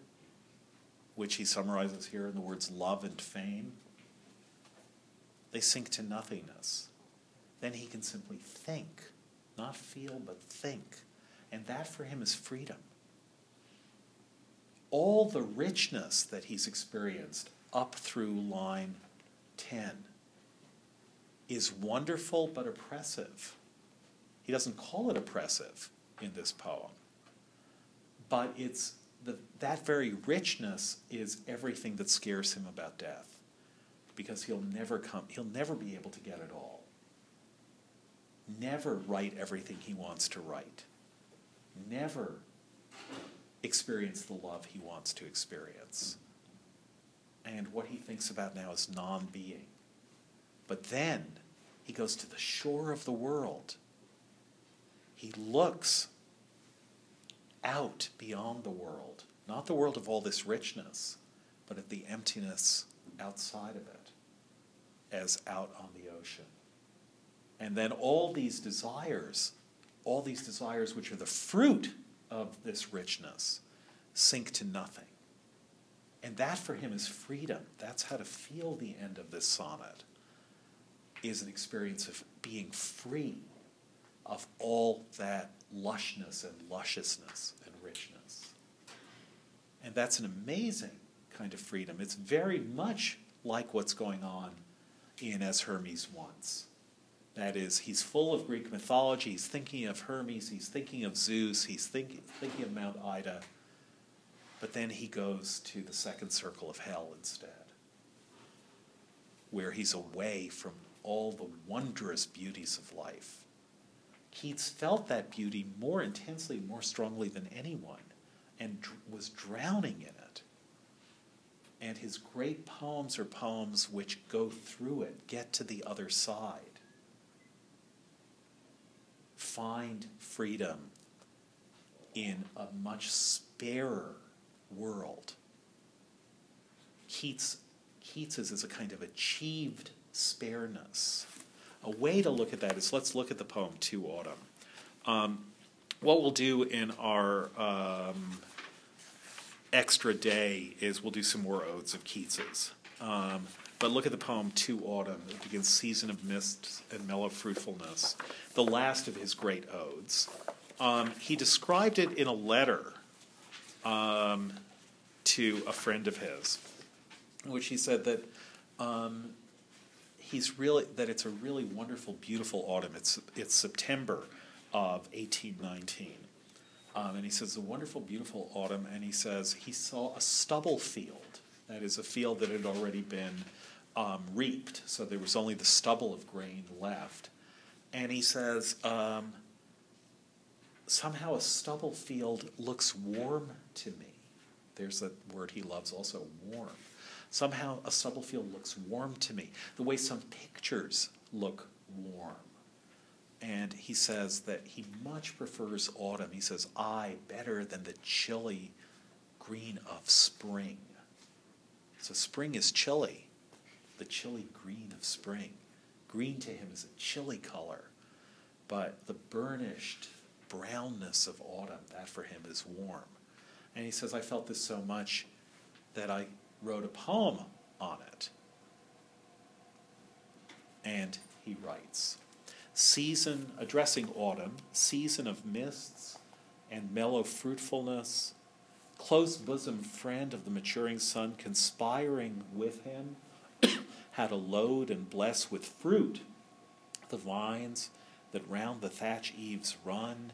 which he summarizes here in the words love and fame, they sink to nothingness. Then he can simply think, not feel, but think. And that for him is freedom all the richness that he's experienced up through line 10 is wonderful but oppressive. He doesn't call it oppressive in this poem, but it's the, that very richness is everything that scares him about death because he'll never come he'll never be able to get it all never write everything he wants to write never experience the love he wants to experience. And what he thinks about now is non being. But then he goes to the shore of the world. He looks out beyond the world, not the world of all this richness, but at the emptiness outside of it, as out on the ocean. And then all these desires, all these desires which are the fruit of this richness sink to nothing. And that for him is freedom. That's how to feel the end of this sonnet, is an experience of being free of all that lushness and lusciousness and richness. And that's an amazing kind of freedom. It's very much like what's going on in As Hermes Once. That is, he's full of Greek mythology. He's thinking of Hermes. He's thinking of Zeus. He's think, thinking of Mount Ida. But then he goes to the second circle of hell instead, where he's away from all the wondrous beauties of life. Keats felt that beauty more intensely, more strongly than anyone, and dr- was drowning in it. And his great poems are poems which go through it, get to the other side find freedom in a much sparer world. Keats, Keats's is a kind of achieved spareness. A way to look at that is let's look at the poem To Autumn. Um, what we'll do in our um, extra day is we'll do some more odes of Keats's. Um, but look at the poem To Autumn. It begins Season of Mists and Mellow Fruitfulness, the last of his great odes. Um, he described it in a letter um, to a friend of his, in which he said that um, he's really that it's a really wonderful, beautiful autumn. It's it's September of 1819. Um, and he says, a wonderful, beautiful autumn. And he says he saw a stubble field. That is a field that had already been um, reaped, so there was only the stubble of grain left. And he says, um, somehow a stubble field looks warm to me. There's a word he loves also, warm. Somehow a stubble field looks warm to me. The way some pictures look warm. And he says that he much prefers autumn. He says, I better than the chilly green of spring. So spring is chilly, the chilly green of spring. Green to him is a chilly color, but the burnished brownness of autumn, that for him is warm. And he says, I felt this so much that I wrote a poem on it. And he writes Season, addressing autumn, season of mists and mellow fruitfulness, close bosom friend of the maturing sun, conspiring with him, [CLEARS THROAT] how to load and bless with fruit the vines that round the thatch eaves run,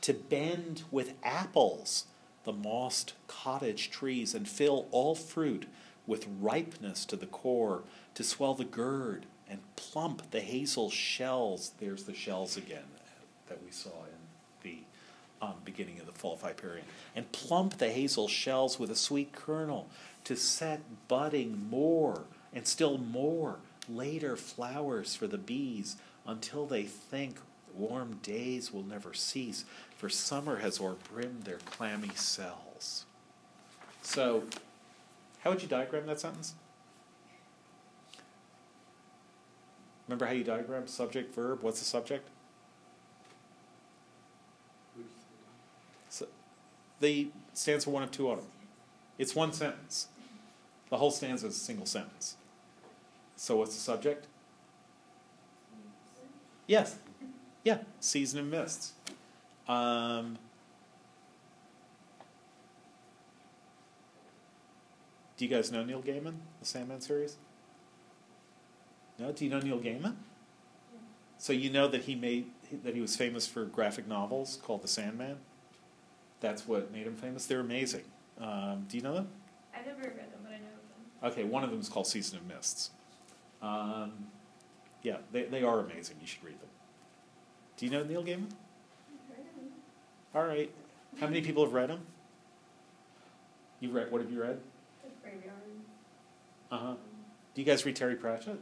to bend with apples the mossed cottage trees, and fill all fruit with ripeness to the core, to swell the gird and plump the hazel shells. There's the shells again that we saw in the um, beginning of the fall Hyperion. And plump the hazel shells with a sweet kernel, to set budding more and still more later flowers for the bees until they think warm days will never cease for summer has o'erbrimmed their clammy cells. So, how would you diagram that sentence? Remember how you diagram subject, verb? What's the subject? So, the for one of two autumn. It's one sentence. The whole stanza is a single sentence. So, what's the subject? Yes. Yeah, season of mists. Um, do you guys know Neil Gaiman, the Sandman series? No, do you know Neil Gaiman? So you know that he made that he was famous for graphic novels called The Sandman. That's what made him famous. They're amazing. Um, do you know them? I've never read them, but I know them. Okay, one of them is called Season of Mists. Um, yeah, they, they are amazing. You should read them. Do you know Neil Gaiman? All right. How many people have read him? You read? What have you read? Uh huh. Do you guys read Terry Pratchett?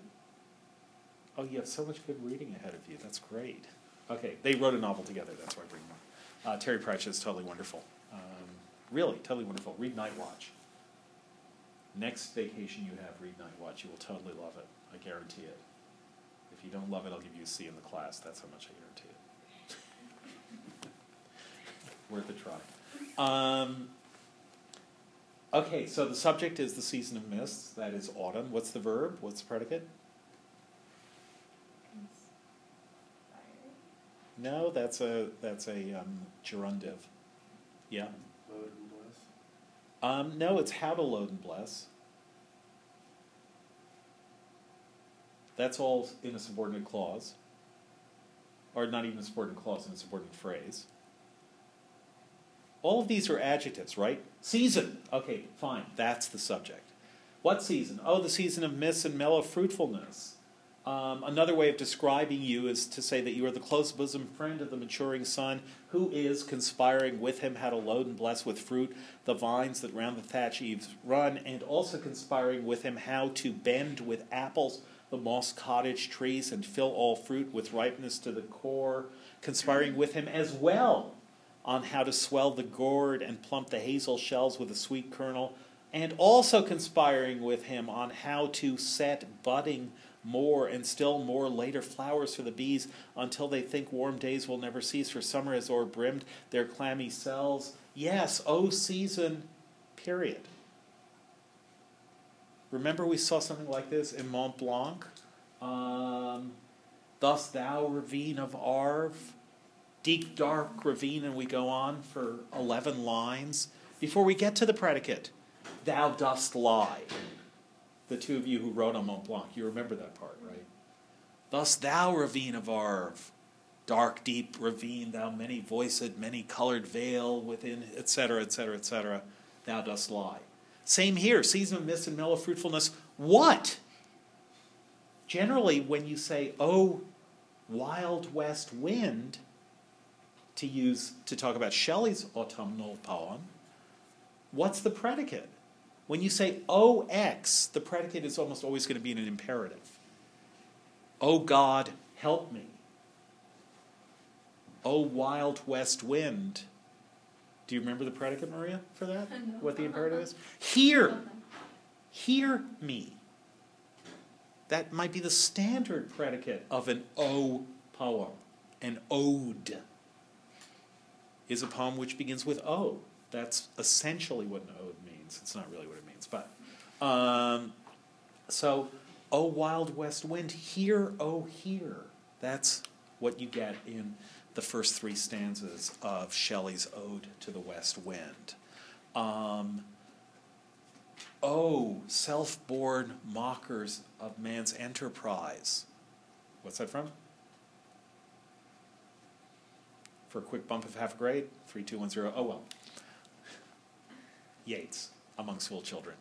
Oh, you have so much good reading ahead of you. That's great. Okay, they wrote a novel together. That's why I bring them up. Uh, Terry Pratchett is totally wonderful. Um, really, totally wonderful. Read Night Watch. Next vacation you have, read Night Watch. You will totally love it. I guarantee it. If you don't love it, I'll give you a C in the class. That's how much I guarantee it. [LAUGHS] Worth a try. Um, okay, so the subject is the season of mists. That is autumn. What's the verb? What's the predicate? No, that's a that's a um, gerundive. Yeah. Load and bless. Um, no, it's how to load and bless. That's all in a subordinate clause, or not even a subordinate clause in a subordinate phrase. All of these are adjectives, right? Season. Okay, fine. That's the subject. What season? Oh, the season of mists and mellow fruitfulness. Um, another way of describing you is to say that you are the close bosom friend of the maturing sun, who is conspiring with him how to load and bless with fruit the vines that round the thatch eaves run, and also conspiring with him how to bend with apples the moss cottage trees and fill all fruit with ripeness to the core, conspiring with him as well on how to swell the gourd and plump the hazel shells with a sweet kernel, and also conspiring with him on how to set budding more and still more later flowers for the bees until they think warm days will never cease, for summer has o'erbrimmed their clammy cells. Yes, O season, period. Remember, we saw something like this in Mont Blanc? Um, Thus, thou ravine of Arve, deep dark ravine, and we go on for 11 lines before we get to the predicate. Thou dost lie the two of you who wrote on Mont Blanc, you remember that part, right? Thus thou, ravine of Arve, dark, deep ravine, thou many voiced, many colored vale within, etc., etc., etc., thou dost lie. Same here, season of mist and mellow fruitfulness. What? Generally, when you say, oh, wild west wind, to use to talk about Shelley's autumnal poem, what's the predicate? When you say oh, OX, the predicate is almost always going to be in an imperative. Oh God, help me. Oh wild west wind. Do you remember the predicate, Maria, for that? No. What the imperative is? Hear, hear me. That might be the standard predicate of an O poem. An ode is a poem which begins with O. That's essentially what an ode means. It's not really what it means, but um, so O wild west wind, hear, oh hear. That's what you get in the first three stanzas of Shelley's Ode to the West Wind. Um, oh, self born mockers of man's enterprise. What's that from? For a quick bump of half a grade? 3210. Oh, well. Yeats, among school children.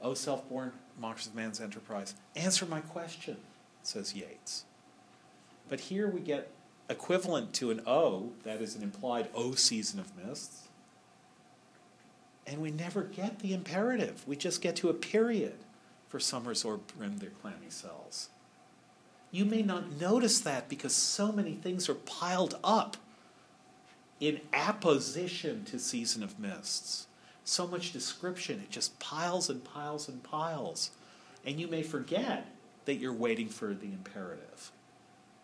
Oh, self born mockers of man's enterprise. Answer my question, says Yeats. But here we get equivalent to an O, that is an implied O season of mists. And we never get the imperative. We just get to a period for summers or brim their clammy cells. You may not notice that because so many things are piled up in apposition to season of mists. So much description, it just piles and piles and piles. And you may forget that you're waiting for the imperative.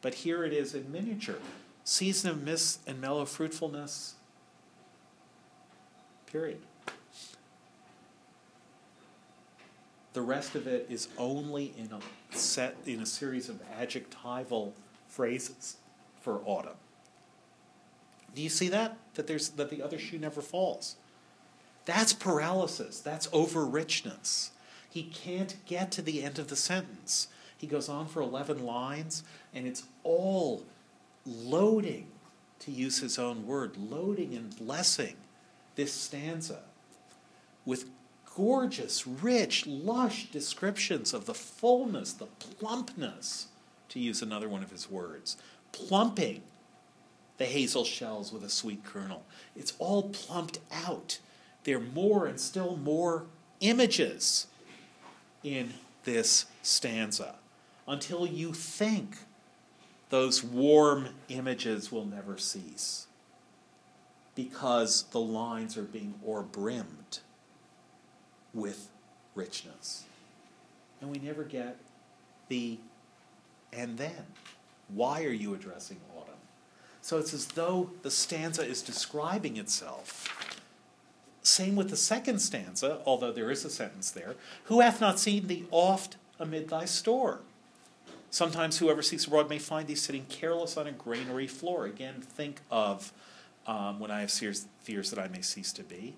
But here it is in miniature. Season of mist and mellow fruitfulness. Period. The rest of it is only in a set in a series of adjectival phrases for autumn. Do you see that? That there's that the other shoe never falls. That's paralysis. That's over richness. He can't get to the end of the sentence. He goes on for 11 lines, and it's all loading, to use his own word, loading and blessing this stanza with gorgeous, rich, lush descriptions of the fullness, the plumpness, to use another one of his words, plumping the hazel shells with a sweet kernel. It's all plumped out. There are more and still more images in this stanza until you think those warm images will never cease because the lines are being o'erbrimmed with richness. And we never get the and then. Why are you addressing autumn? So it's as though the stanza is describing itself. Same with the second stanza, although there is a sentence there. Who hath not seen thee oft amid thy store? Sometimes whoever seeks abroad may find thee sitting careless on a granary floor. Again, think of um, when I have fears, fears that Ay may cease to be.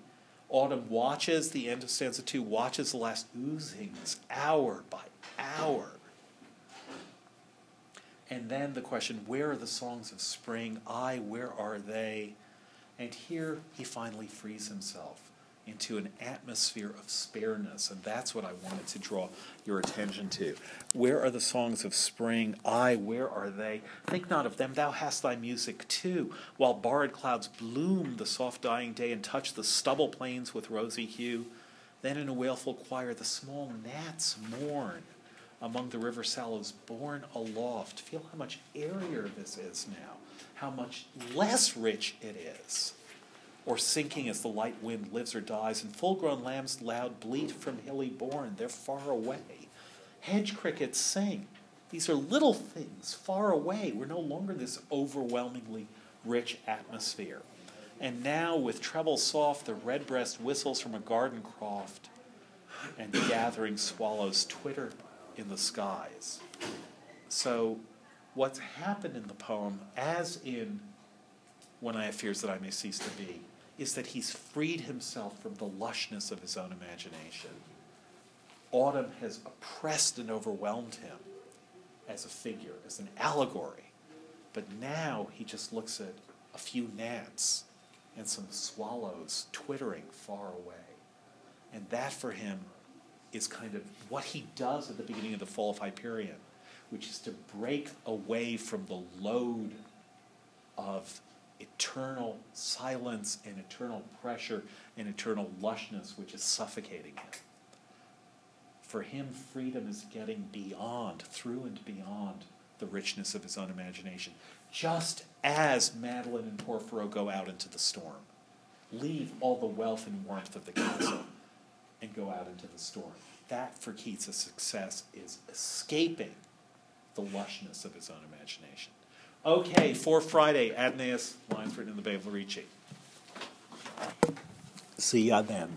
Autumn watches the end of stanza two, watches the last oozings hour by hour. And then the question, where are the songs of spring? I, where are they? And here he finally frees himself into an atmosphere of spareness, and that's what Ay wanted to draw your attention to. Where are the songs of spring? I, where are they? Think not of them, thou hast thy music too, while borrowed clouds bloom the soft dying day and touch the stubble plains with rosy hue. Then in a wailful choir the small gnats mourn among the river sallows borne aloft. Feel how much airier this is now, how much less rich it is or sinking as the light wind lives or dies, and full grown lambs loud bleat from hilly bourne, they're far away. Hedge crickets sing. These are little things far away. We're no longer this overwhelmingly rich atmosphere. And now, with treble soft, the redbreast whistles from a garden croft, and gathering swallows twitter in the skies. So, what's happened in the poem, as in When I Have Fears That I May Cease to Be, is that he's freed himself from the lushness of his own imagination. Autumn has oppressed and overwhelmed him as a figure, as an allegory. But now he just looks at a few gnats and some swallows twittering far away. And that for him is kind of what he does at the beginning of the Fall of Hyperion, which is to break away from the load of eternal silence and eternal pressure and eternal lushness which is suffocating him. For him, freedom is getting beyond, through and beyond the richness of his own imagination. Just as Madeline and Porphyro go out into the storm, leave all the wealth and warmth of the castle and go out into the storm. That, for Keats, a success is escaping the lushness of his own imagination. Okay, for Friday, lines written in the Bay of Lerici. See ya then.